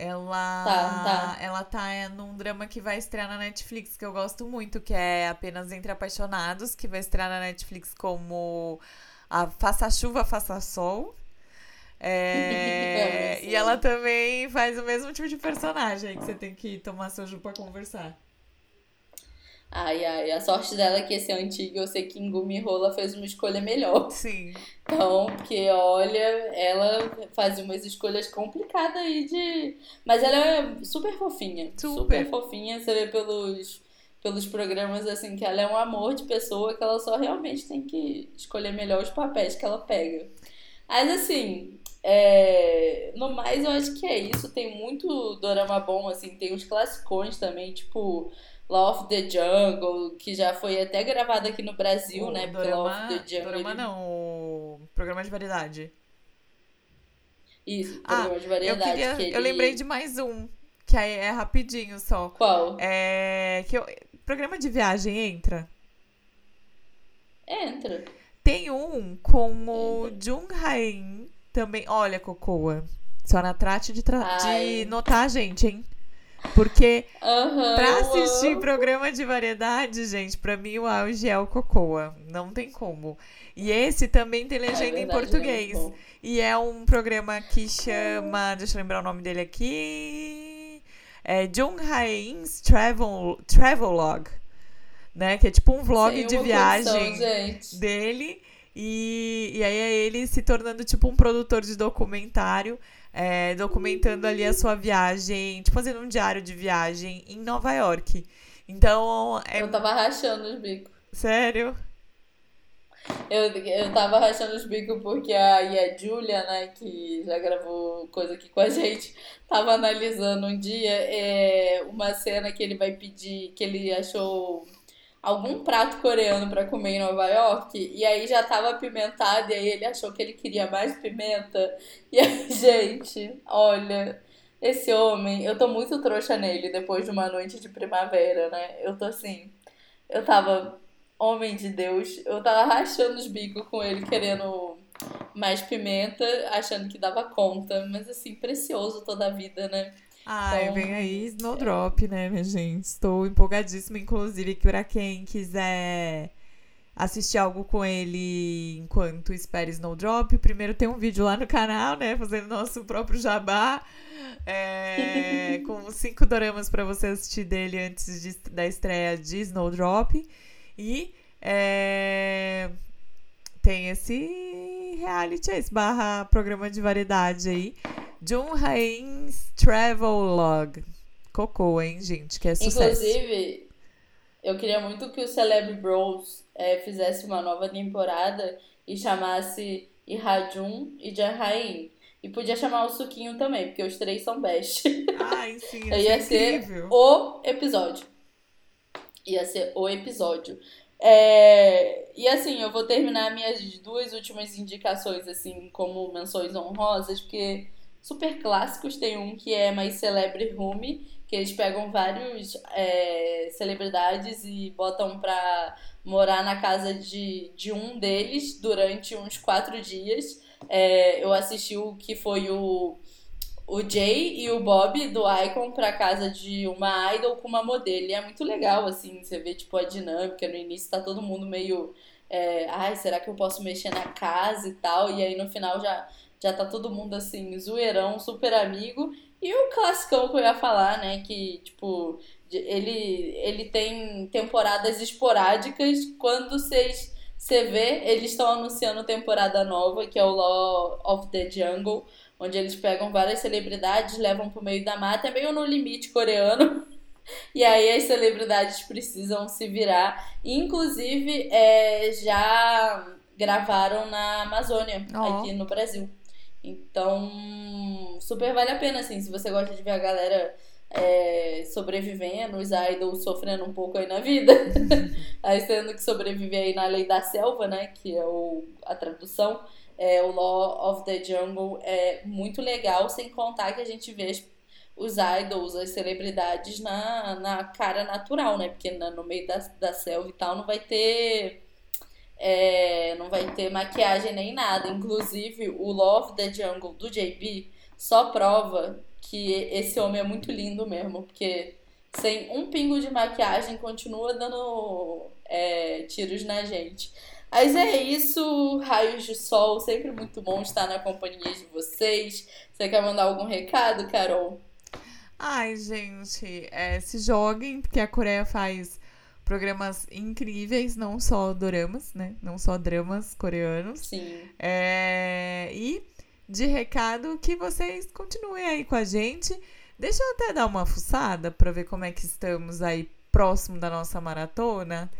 Ela tá, tá. ela tá num drama que vai estrear na Netflix, que eu gosto muito, que é Apenas Entre Apaixonados, que vai estrear na Netflix como a Faça Chuva, Faça Sol. É, e ela também faz o mesmo tipo de personagem que você tem que tomar soju pra conversar. Ai, ai, a sorte dela é que esse é antigo, eu sei que Ngumi Rola fez uma escolha melhor. Sim. Então, porque olha, ela faz umas escolhas complicadas aí de. Mas ela é super fofinha. Super, super fofinha. Você vê pelos, pelos programas assim que ela é um amor de pessoa, que ela só realmente tem que escolher melhor os papéis que ela pega. Mas assim, É, no mais, eu acho que é isso. Tem muito dorama bom, assim. Tem uns classicões também, tipo Law of the Jungle, que já foi até gravado aqui no Brasil, O né? Dorama, Law of the Jungle. dorama não, o programa de variedade. Isso, Ah, programa de Eu, variedade. queria, que eu ele- lembrei de mais um, que aí é rapidinho só. Qual? É. Que eu, programa de viagem entra? Entra. Tem um com o Jung Hae-in também. Olha, Cocoa. Só trate de, tra- Ai. de notar a gente, hein? Porque Aham. pra assistir programa de variedade, gente, pra mim o auge é o Cocoa. Não tem como. E esse também tem legenda É em verdade, português. né? Muito bom. E é um programa que chama. Deixa eu lembrar o nome dele aqui. É Jung Hae-in's Travel, Travelog. Né? Que é tipo um vlog de viagem dele. E, e aí é ele se tornando tipo um produtor de documentário, é, documentando ali a sua viagem, tipo fazendo um diário de viagem em Nova York. Então, é Eu tava rachando os bicos. sério. Eu, eu tava rachando os bicos porque a, e a Julia, né, que já gravou coisa aqui com a gente, tava analisando um dia é, uma cena que ele vai pedir, que ele achou algum prato coreano pra comer em Nova York, e aí já tava apimentado, e aí ele achou que ele queria mais pimenta. E aí, gente, olha, esse homem, eu tô muito trouxa nele depois de uma noite de primavera, né? Eu tô assim, eu tava Homem de Deus, eu tava rachando os bicos com ele, querendo mais pimenta, achando que dava conta. Mas assim, precioso toda a vida, né? Ai, Então, vem aí Snowdrop, né, minha gente? Estou empolgadíssima, inclusive, que pra quem quiser assistir algo com ele enquanto espera Snowdrop, primeiro tem um vídeo lá no canal, né, fazendo nosso próprio jabá, é, com cinco doramas pra você assistir dele antes de- da estreia de Snowdrop. E é, tem esse reality, esse barra programa de variedade aí. Jun Hain's Travelog. Cocô, hein, gente? Que é sucesso. Inclusive, eu queria muito que o Celeb Bros é, fizesse uma nova temporada e chamasse Ihajun e Jahain. E podia chamar o Suquinho também, porque os três são best. Ai, sim, Ia ia ser ser incrível. o episódio. Ia ser o episódio. É, E assim, eu vou terminar minhas duas últimas indicações, assim, como menções honrosas, porque super clássicos tem um que é mais Celebre Room, que eles pegam vários é, celebridades e botam pra morar na casa de, de um deles durante uns quatro dias. É, eu assisti o que foi o o Jay e o Bob do Icon pra casa de uma idol com uma modelo. E é muito legal, assim, você vê, tipo, a dinâmica. No início tá todo mundo meio. é, Ai, será que eu posso mexer na casa e tal? E aí no final já, já tá todo mundo, assim, zoeirão, super amigo. E o classicão que eu ia falar, né? Que, tipo, ele, ele tem temporadas esporádicas. Quando vocês. Você vê, eles estão anunciando temporada nova, que é o Law of the Jungle onde eles pegam várias celebridades, levam pro meio da mata, é meio no limite coreano. E aí as celebridades precisam se virar. Inclusive, é, já gravaram na Amazônia, Ó. aqui no Brasil. Então, super vale a pena, assim, se você gosta de ver a galera é, sobrevivendo, os idols sofrendo um pouco aí na vida. aí tendo que sobreviver aí na lei da selva, né? Que é o, a tradução. É, o Law of the Jungle é muito legal, sem contar que a gente vê as- os idols, as celebridades na, na cara natural, né? Porque na- no meio da, da selva e tal não vai ter. É, não vai ter maquiagem nem nada. Inclusive, o of the Jungle do JB só prova que esse homem é muito lindo mesmo, porque sem um pingo de maquiagem continua dando é, tiros na gente. Mas é isso, raios de sol, sempre muito bom estar na companhia de vocês. Você quer mandar algum recado, Carol? Ai, gente, é, se joguem, porque a Coreia faz programas incríveis, não só doramas, né? Não só dramas coreanos. Sim. É, e de recado que vocês continuem aí com a gente. Deixa eu até dar uma fuçada para ver como é que estamos aí próximo da nossa maratona.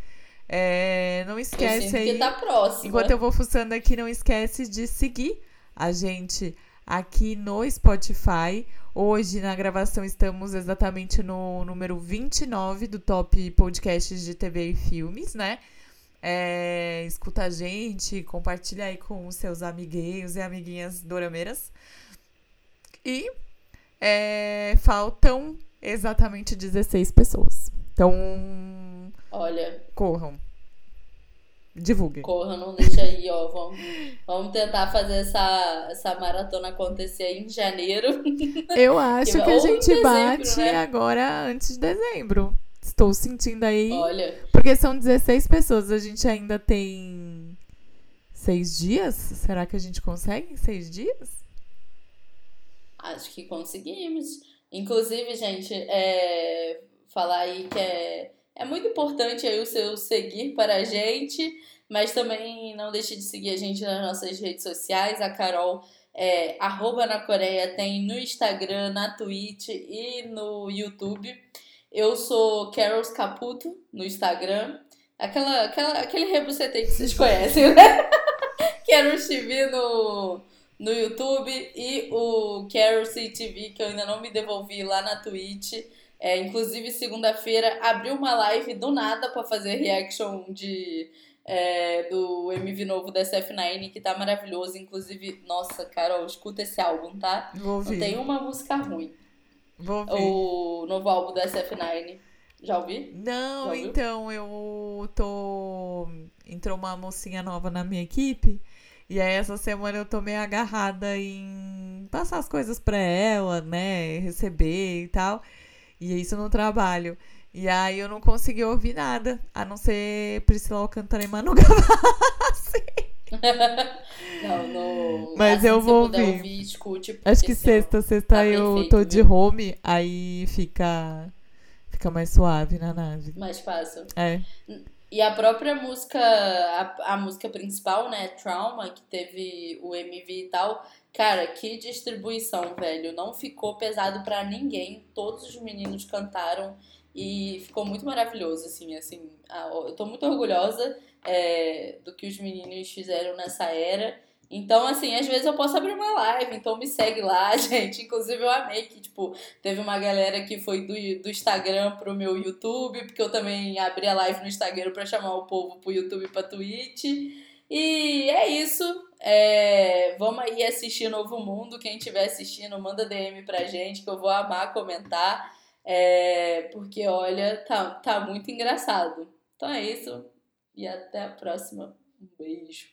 É, não esquece aí. que tá próximo. Enquanto eu vou fuçando aqui, não esquece de seguir a gente aqui no Spotify. Hoje, na gravação, estamos exatamente no número 29 do Top Podcasts de TV e Filmes, né? É, escuta a gente, compartilha aí com os seus amiguinhos e amiguinhas dorameiras. E é, faltam exatamente 16 pessoas. Então. Olha. Corram. Divulguem. Corram, não deixa aí, ó. Vamos, vamos tentar fazer essa, essa maratona acontecer em janeiro. Eu acho que, que a gente dezembro, bate né? agora antes de dezembro. Estou sentindo aí. Olha. Porque são 16 pessoas, a gente ainda tem seis dias? Será que a gente consegue em seis dias? Acho que conseguimos. Inclusive, gente, é, falar aí que é, é muito importante aí o seu seguir para a gente, mas também não deixe de seguir a gente nas nossas redes sociais. A Carol é arroba na Coreia tem no Instagram, na Twitch e no YouTube. Eu sou Carol Caputo no Instagram. Aquela, aquela, aquele rebucetei que vocês conhecem, né? Carol TV no, no YouTube e o Carol CTV, que eu ainda não me devolvi lá na Twitch. É, inclusive, segunda-feira abriu uma live do nada para fazer reaction de, é, do MV novo da SF9, que tá maravilhoso. Inclusive, nossa, Carol, escuta esse álbum, tá? Vou ouvir. Não tem uma música ruim. Vou ouvir. O novo álbum da SF9. Já ouvi? Não, Já então eu tô. Entrou uma mocinha nova na minha equipe. E aí essa semana eu tô meio agarrada em passar as coisas pra ela, né? Receber e tal. E isso no trabalho. E aí eu não consegui ouvir nada, a não ser Priscila Alcântara e Manu Gavassi. não, no... Mas assim, eu vou ouvir. ouvir escute, Acho que sexta, sexta tá eu perfeito, tô de home, aí fica fica mais suave na nave. Mais fácil. É. E a própria música, a, a música principal, né, Trauma, que teve o MV e tal, cara, que distribuição, velho. Não ficou pesado pra ninguém. Todos os meninos cantaram e ficou muito maravilhoso, assim, assim. Eu tô muito orgulhosa é, do que os meninos fizeram nessa era. Então, assim, às vezes eu posso abrir uma live, então me segue lá, gente. Inclusive, eu amei que, tipo, teve uma galera que foi do, do Instagram pro meu YouTube, porque eu também abri a live no Instagram pra chamar o povo pro YouTube e pra Twitch. E é isso. É, vamos aí assistir Novo Mundo. Quem estiver assistindo, manda DM pra gente, que eu vou amar comentar. É, porque, olha, tá, tá muito engraçado. Então é isso. E até a próxima. Um beijo.